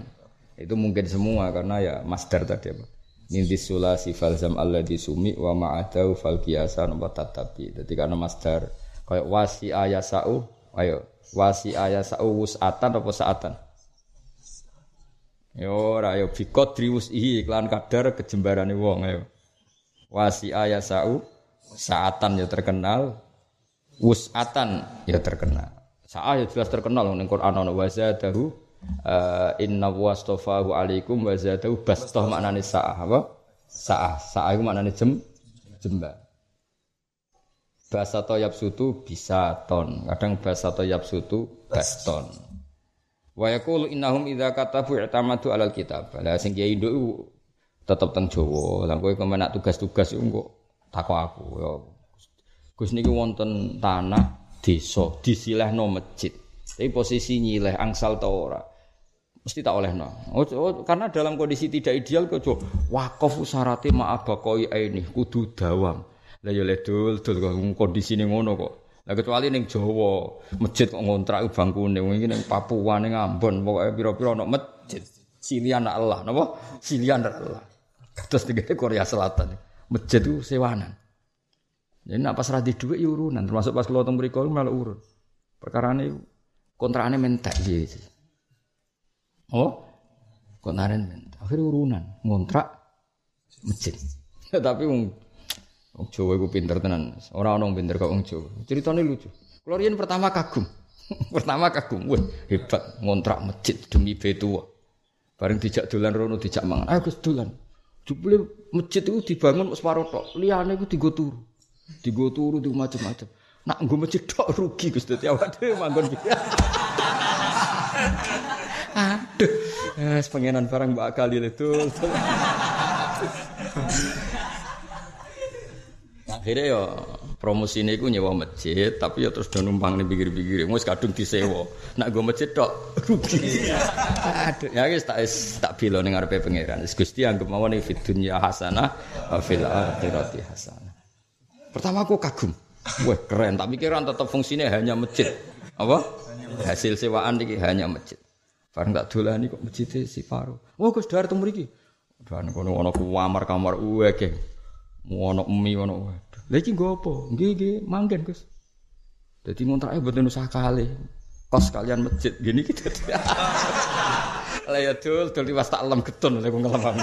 Itu mungkin semua karena ya masdar tadi apa. Nintis sulasi falzam Allah sumi wa ma'adau fal kiasan wa tatabi. Jadi karena masdar kayak wasi ayasau ayo wasi ayah sauwus atan apa saatan? Yo ora yo. Bikot triwus ihi iklan kadar kejembarane wong ayo. Wasi ayah sau saatan ya terkenal. Wusatan ya terkenal. Sa'ah ya jelas terkenal ning Quran ana wa zadahu uh, inna wastafahu alaikum wa zadahu bastah maknane sa'ah apa? Sa'ah. Sa'ah itu maknane jem jembar. Bahasa toyab sutu bisa ton. Kadang bahasa toyab sutu baston. Wa yaqulu innahum idza katabu i'tamadu alal kitab. Lah sing kiai nduk tetep teng Jawa. Lah kowe kemenak tugas-tugas iku kok takok aku ya. Gus niki wonten tanah desa disilehno masjid. Tapi posisi nyileh angsal ta ora. Mesti tak oleh no. Oh, oh, karena dalam kondisi tidak ideal kok wakaf syaratnya ma'abakoi ini kudu dawam. Lah ya ledul dul kok kondisine ngono kok. Lah kecuali ning Jawa, masjid kok ngontrak bangkune iki ning Papua ning Ambon pokoke pira-pira ana masjid. Silian Allah, napa? Silian Allah. Terus tinggal Korea Selatan. Masjid itu sewanan. Jadi nak pas radhi duit ya urunan, termasuk pas kalau teng mriku malah urun. Perkara ini kontrakane mentek gitu. Oh, kontrakane mentek. Akhirnya urunan, ngontrak masjid. <laughs> Tapi wong Jawa iku pinter tenan. Ora ono pinter kok wong Jawa. Ceritane lucu. Kulo pertama kagum. <laughs> pertama kagum, wah hebat ngontrak masjid demi betua. Bareng dijak dolan rono dijak mangan. Ayo Gus dolan. Jebule masjid itu dibangun separuh tok, liyane iku digo turu. Digo turu di macam-macam. Nak nggo masjid tok rugi Gus dadi awak dhewe manggon. <laughs> Aduh, eh pengenan barang mbak kali itu. Akhirnya ya promosi ini gue nyewa masjid, tapi ya terus udah numpang nih pikir-pikir, mus kadung disewa. Nak gue masjid tok rugi. Aduh, ya guys tak tak bilo nih ngarepe pangeran. Gusti anggap mau nih fit dunya hasanah, fil akhirati hasanah. Pertama aku kagum. Wah keren, tapi kira tetap fungsinya hanya masjid. Apa? Hasil sewaan ini hanya masjid. Bareng tak dolani kok masjid si Faro. Oh Gus Dar temu mriki. Dan kono ono kamar kamar uwe ke. Ono mie ono. Lha iki nggo apa? Nggih nggih manggen Gus. Dadi ngontrake mboten usah kali. Kos kalian masjid gini kita. <laughs> Lah ya dul dul liwas tak lem getun lek ngelem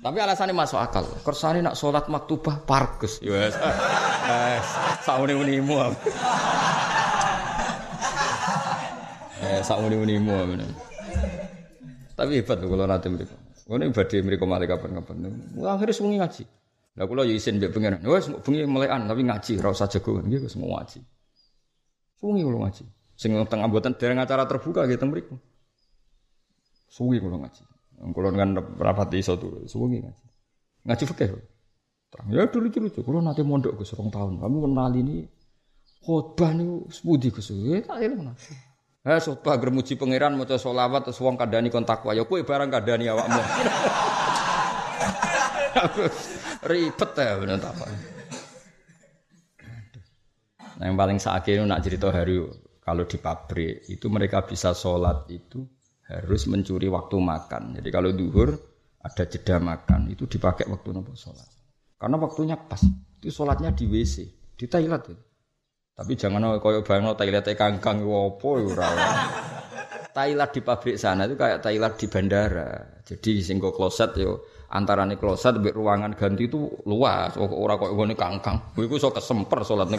tapi alasannya masuk akal. Kersane nak sholat maktubah parkes. Ya wes. Eh, saune unimu. Eh, saune unimu. Tapi hebat kalau nanti mereka. Kalau ibadah mereka malah kapan-kapan. Akhirnya semuanya ngaji. Lah kula ya isin mbek pengen. Wes bengi melekan tapi ngaji ora usah jago nggih wis ngaji. Suwi kula ngaji. Sing tengah mboten dereng acara terbuka gitu mriku. Suwi kula ngaji. Kulo kan rapati iso tuh, suwengi ngaji. Ngaji fikih. Ya dulu lucu, kulo nanti mondok Gus rong tahun. Kamu kenal ini khotbah niku sepudi Gus. Ya tak eling Eh khotbah gremuji pangeran maca selawat terus wong kandhani kon takwa. Ya kowe barang kandhani awakmu. <laughs> Ribet ya bener apa. Nah, yang paling sakit nak cerita hari kalau di pabrik itu mereka bisa sholat itu harus mencuri waktu makan. Jadi kalau duhur ada jeda makan itu dipakai waktu nopo sholat. Karena waktunya pas. Itu sholatnya di WC di Thailand. Ya. Tapi jangan koyo bang Thailand kangkang wopo ora. Thailand di pabrik sana itu kayak Thailand di bandara. Jadi singgo kloset yo antara nih kloset di ruangan ganti itu luas. Ora koyo ngene kangkang. Iku iso kesemper sholat nih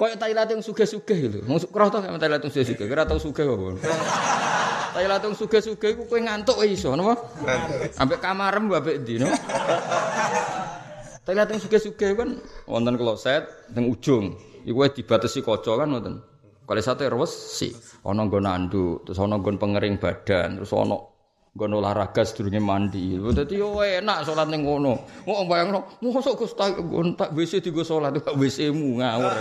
Kayak Thailand yang suge-suge gitu. Mau kerah tau Thailand yang suge-suge. Kira tau suge apa? Thailand yang suge-suge itu kue ngantuk iso, napa? Ambek kamarem ambek ndi, no? Thailand yang suge-suge kan wonten kloset teng ujung. Iku dibatasi kaca kan wonten. Kali satu resi, ono nggon nanduk, terus ono nggon pengering badan, terus ono nggon olahraga sedurunge mandi. Dadi yo enak salat ning ngono. Kok bayangno, mosok Gus tak nggon tak WC digo salat WC-mu ngawur.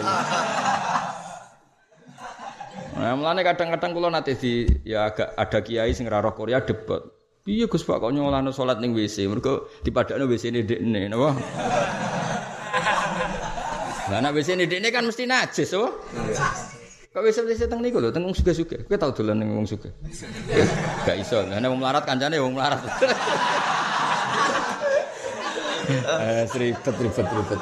Nah, mulane kadang-kadang kula nate di ya agak ada kiai sing roh Korea debat. Piye Gus Pak kok nyolano salat ning WC? Mergo dipadakno WC-ne dekne, napa? Lah nek WC-ne dekne kan mesti najis, oh. Kok wis wis teng niku lho, teng wong sugih-sugih. Kowe tau dolan ning wong sugih? <laughs> Gak iso. Nek wong melarat kancane wong melarat. <laughs> Eh, ribet ribet ribet.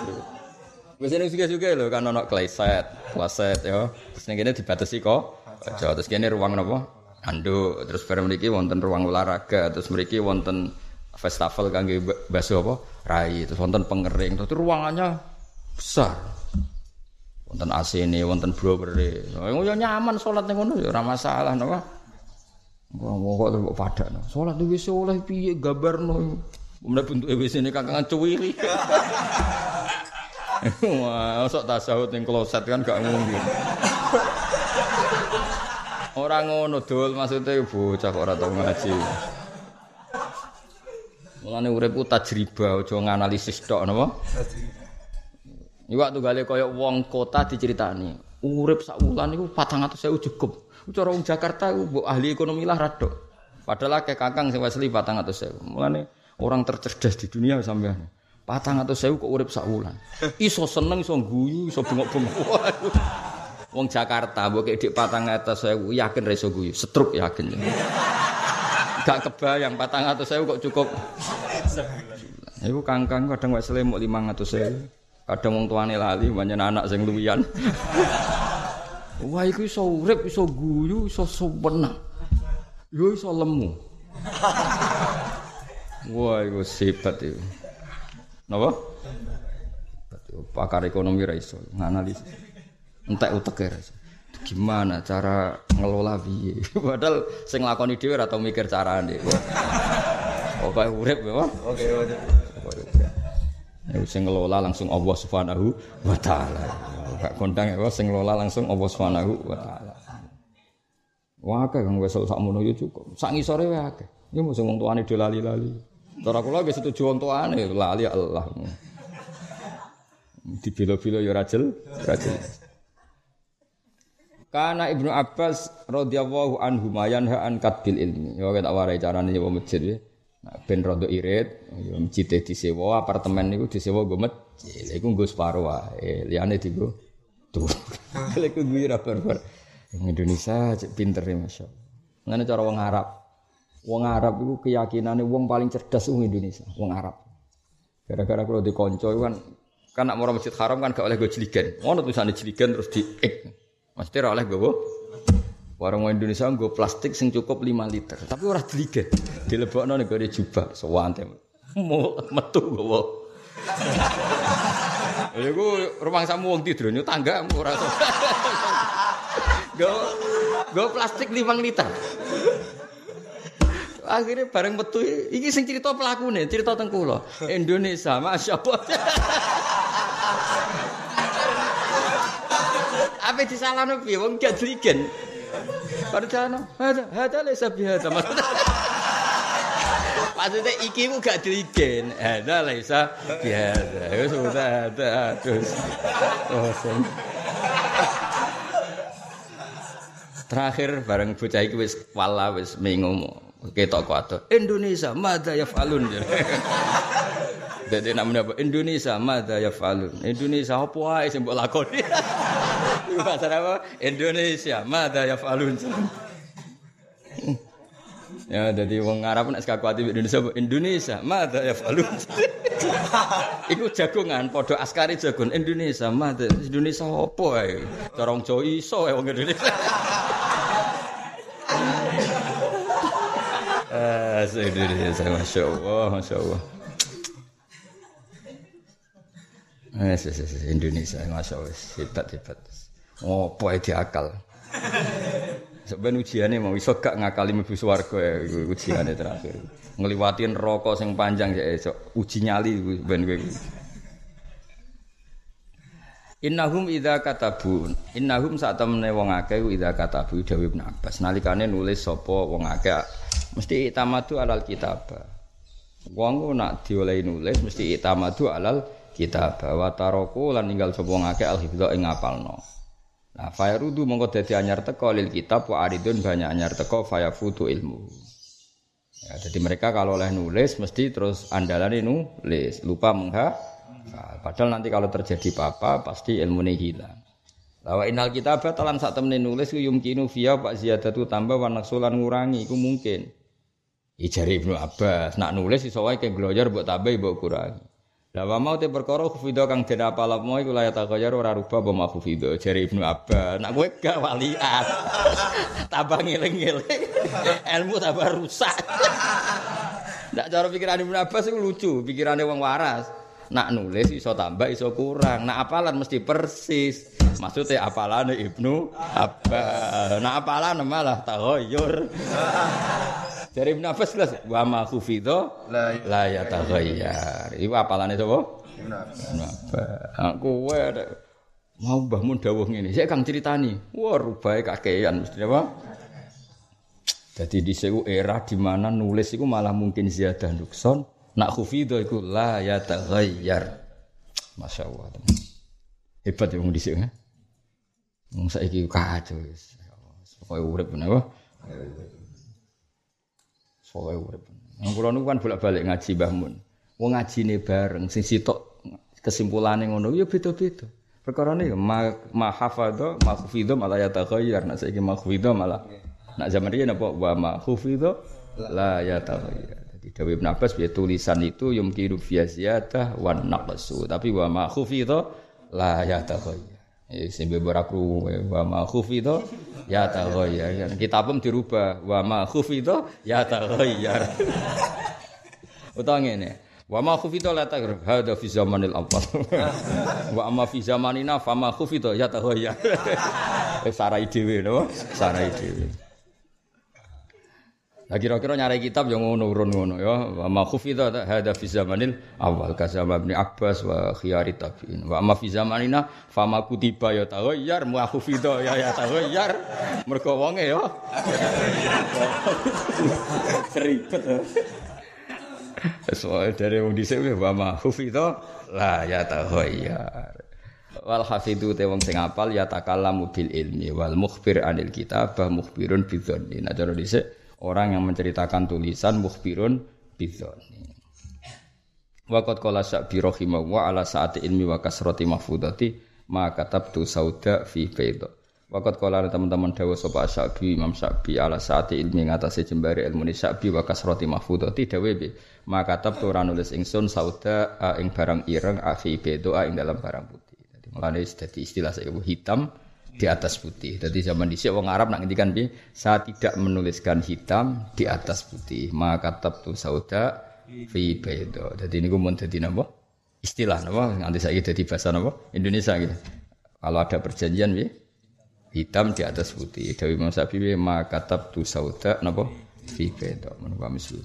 Wis ning sugih-sugih lho kan ono kleset, kleset ya. Terus ning kene dibatasi kok. Aja terus kene ruang napa? Anduk, terus bareng mriki wonten ruang olahraga, terus mriki wonten festival kangge baso apa? Rai, terus wonten pengering. Terus ruangannya besar. Wonten AC ini, wonten browere. Ya nyaman salat ning ngono ya ora masalah napa. Wong kok kok padakno. Salat wis oleh piye gambarno. Mulai bentuk WC ini kakangan cuwiri. <laughs> Wah, sok tasawuf ning kloset kan gak mungkin. Ora ngono dul maksudnya bocah kok ora tau ngaji. Mulane uripku tajribah aja nganalisis tok napa? Iwak tuh gale koyok wong kota diceritani. urip sak wulan iku 400.000 cukup. Cara wong Jakarta iku mbok ahli ekonomi lah rada. Padahal akeh kakang sing Wesley 400.000. Mulane orang tercerdas di dunia sampean. Patang atau sewu kok urip sak wulan. Iso seneng, iso guyu, iso bengok-bengok. Wong Jakarta mbok dik atau sewu yakin ra iso guyu, setruk yakin. Gak kebayang patang atau sewu kok cukup. Iku kangkang kadang wis lemuk 500 sewu. Kadang wong tuane lali banyak anak sing luwian. <laughs> Wah iku iso urip, iso guyu, iso suwenang. Yo iso lemu. <laughs> Wah iku sipat itu. Napa? Pakar ekonomi ra iso nganalisis. Entek utek ra Gimana cara ngelola piye? <laughs> Padahal sing nglakoni dhewe ora tau mikir carane. Pokoke urip ya. Oke, oke. Sing ngelola langsung Allah Subhanahu wa taala. Gak kondang ya sing ngelola langsung Allah Subhanahu wa taala. Wah, kang wis sak mono yo cukup. Sak ngisore wae akeh. Iki mung wong tuane dolali-lali. Cara kula nggih setuju wong tuane lali Allah. Di bilo-bilo ya rajel, rajel. Karena Ibnu Abbas radhiyallahu anhu mayanha an kadbil ilmi. Ya tak warai carane nyewa masjid ya. Nah, ben rondo irit, ya masjid disewa, apartemen niku disewa nggo masjid. Iku nggo separo wae, liyane dienggo tuh. Lek gue ra barbar. Indonesia cek pinter ya masyaallah. Ngene cara wong Arab. Wong Arab itu keyakinannya wong paling cerdas wong Indonesia, wong Arab. Gara-gara kalau di konco kan kan nak mau masjid haram kan gak oleh gue jeligen. Mau tulisannya jeligen terus di ek. Mesti oleh gue Warung Indonesia gue plastik sing cukup 5 liter, tapi ora jeligen. Dilebokno gue jubah sewante. Mau metu gue. Ya gue rumah samu wong tidur nyu tangga ora Gue <laughs> plastik 5 liter. Akhirnya bareng metu iki sing cerita pelakune, cerita teng kula. Indonesia, masyaallah. <laughs> Apa disalahno piye wong gak drigen. Padahal ada ada lesa biasa maksudnya. Iki ku gak drigen. Ada lesa biasa. Ya sudah ada terus. Oh, Terakhir bareng bocah iki wis wala wis mengomo ketok kuat Indonesia mada ya falun <laughs> jadi namanya <laughs> apa Indonesia mada ya falun Indonesia apa aja sih mbok lakoni <laughs> bahasa apa Indonesia mada ya falun ya jadi wong Arab nek sekakuati Indonesia Indonesia mada ya falun <laughs> Iku jagongan, podo askari jagon Indonesia, mah Indonesia apa ya? Corong Jawa iso ya wong Indonesia. Indonesia, masya Allah, masya Allah. Eh, Indonesia, masya Allah, hebat hebat. Oh, poe akal. Sebenarnya <laughs> ujiannya mau iso gak ngakali mlebu swarga ya ujiannya terakhir. Ngeliwatin rokok sing panjang ya esok uji nyali ben. Innahum idza katabu innahum sak temene wong akeh idza katabu Dewi Ibnu Abbas nulis sapa wong akeh mesti itamadu alal kitab. Wong nak diolehi nulis mesti itamadu alal kitab wa taraku lan ninggal sapa wong akeh al hifdha ing. Nah, fayrudu mongko dadi anyar teko lil kitab wa aridun banyak anyar teko fayafutu ilmu. Ya, jadi mereka kalau oleh nulis mesti terus andalan nulis, lupa mengha Nah, padahal nanti kalau terjadi apa-apa pasti ilmu ini hilang. Lawa inal kita batalan saat temen nulis ku yumkinu via pak ziyadatu tambah warna sulan ngurangi ku mungkin. Ijari ibnu Abbas nak nulis iso wae ke buat tambah buat kurangi. Lawa mau te perkara khufido kang den apal mau iku layak takoyar ora rubah apa mau khufido jari ibnu Abbas. Nak kowe gak walian. <laughs> tambah ngiling-ngiling. <laughs> Ilmu tambah rusak. <laughs> Nak cara pikiran ibnu Abbas itu lucu, pikirannya wong waras. Nak nulis iso tambah iso kurang. Nak apalan mesti persis. Maksudnya apalan Ibnu apa? Nak apalan malah tahoyur. Dari Ibnu Abbas kelas wa ma khufido la ya taghayyar. Iku apalane sapa? Ibnu Abbas. Aku mau Mbah Mun dawuh ngene. Saya kang critani. Wah, rubahe kakean mesti apa? Jadi di era di mana nulis itu malah mungkin ziyadah nukson, Nak khufido iku la ya taghayyar. Masya Allah. Hebat ya di sini. Wong saiki kacau wis. Pokoke urip napa? Pokoke urip. Nang kula niku kan bolak-balik ngaji Mbah Mun. Wong ngajine bareng sing sitok kesimpulane ngono ya beda-beda. Perkara ini ma, ma hafadha ma khufidha malah ya taghayyar nek saiki ma khufidha malah nak zaman riyen apa wa ma khufidha la ya Jadi Dawi Ibn Abbas biar tulisan itu yumkinu fi ziyadah wa naqsu tapi wa ma khufidha la ya taghayyar. Ya sing beberapa kru wa ma khufidha ya taghayyar. Kitabem dirubah wa ma khufidha ya taghayyar. <laughs> Utawa ngene. Wa ma khufita la tagrib hada fi zamanil awal. <laughs> Wa amma fi zamanina fa ma khufita ya tahoya. <laughs> Sarai dhewe sarai dhewe. Lah kira-kira nyari kitab yang ngono urun ngono ya. Wa ma khufita hada fi zamanil awal ka zaman Ibnu Abbas wa khiyari tabiin. Wa amma fi zamanina fa ma kutiba ya tahoyar mu khufita ya ya tahoyar. Mergo wonge ya. <laughs> Seribet. Soal dari wong dhisik wa mahfuz itu la ya tahayyar. Wal hafidu te wong sing apal ya takallamu bil ilmi wal mukhbir anil kitabah mukhbirun bidzanni. Nah cara dhisik orang yang menceritakan tulisan mukhbirun bidzanni. Waqat qala sa'bi rahimahullah ala saati ilmi wa kasrati mahfudati ma katabtu sauda fi baydha. Wakat kala teman-teman dawa sapa Syabi Imam Syabi ala saati ilmi ngatasi jembari ilmu ni Syabi wa kasrati mahfudati dawe be maka tab ora nulis ingsun sauda ing barang ireng afi doa ing dalam barang putih. Jadi mulane dadi istilah saya hitam di atas putih. Jadi zaman dhisik wong Arab nak ngendikan piye? Saya tidak menuliskan hitam di atas putih. Maka tab tu sauda fi bedo. Jadi niku mun dadi napa? Istilah napa? Nanti saya dadi bahasa napa? Indonesia gitu. Kalau ada perjanjian piye? hitam di atas putih. Dewi Imam Syafi'i maka tab tu sauda napa fi beda menapa mislu.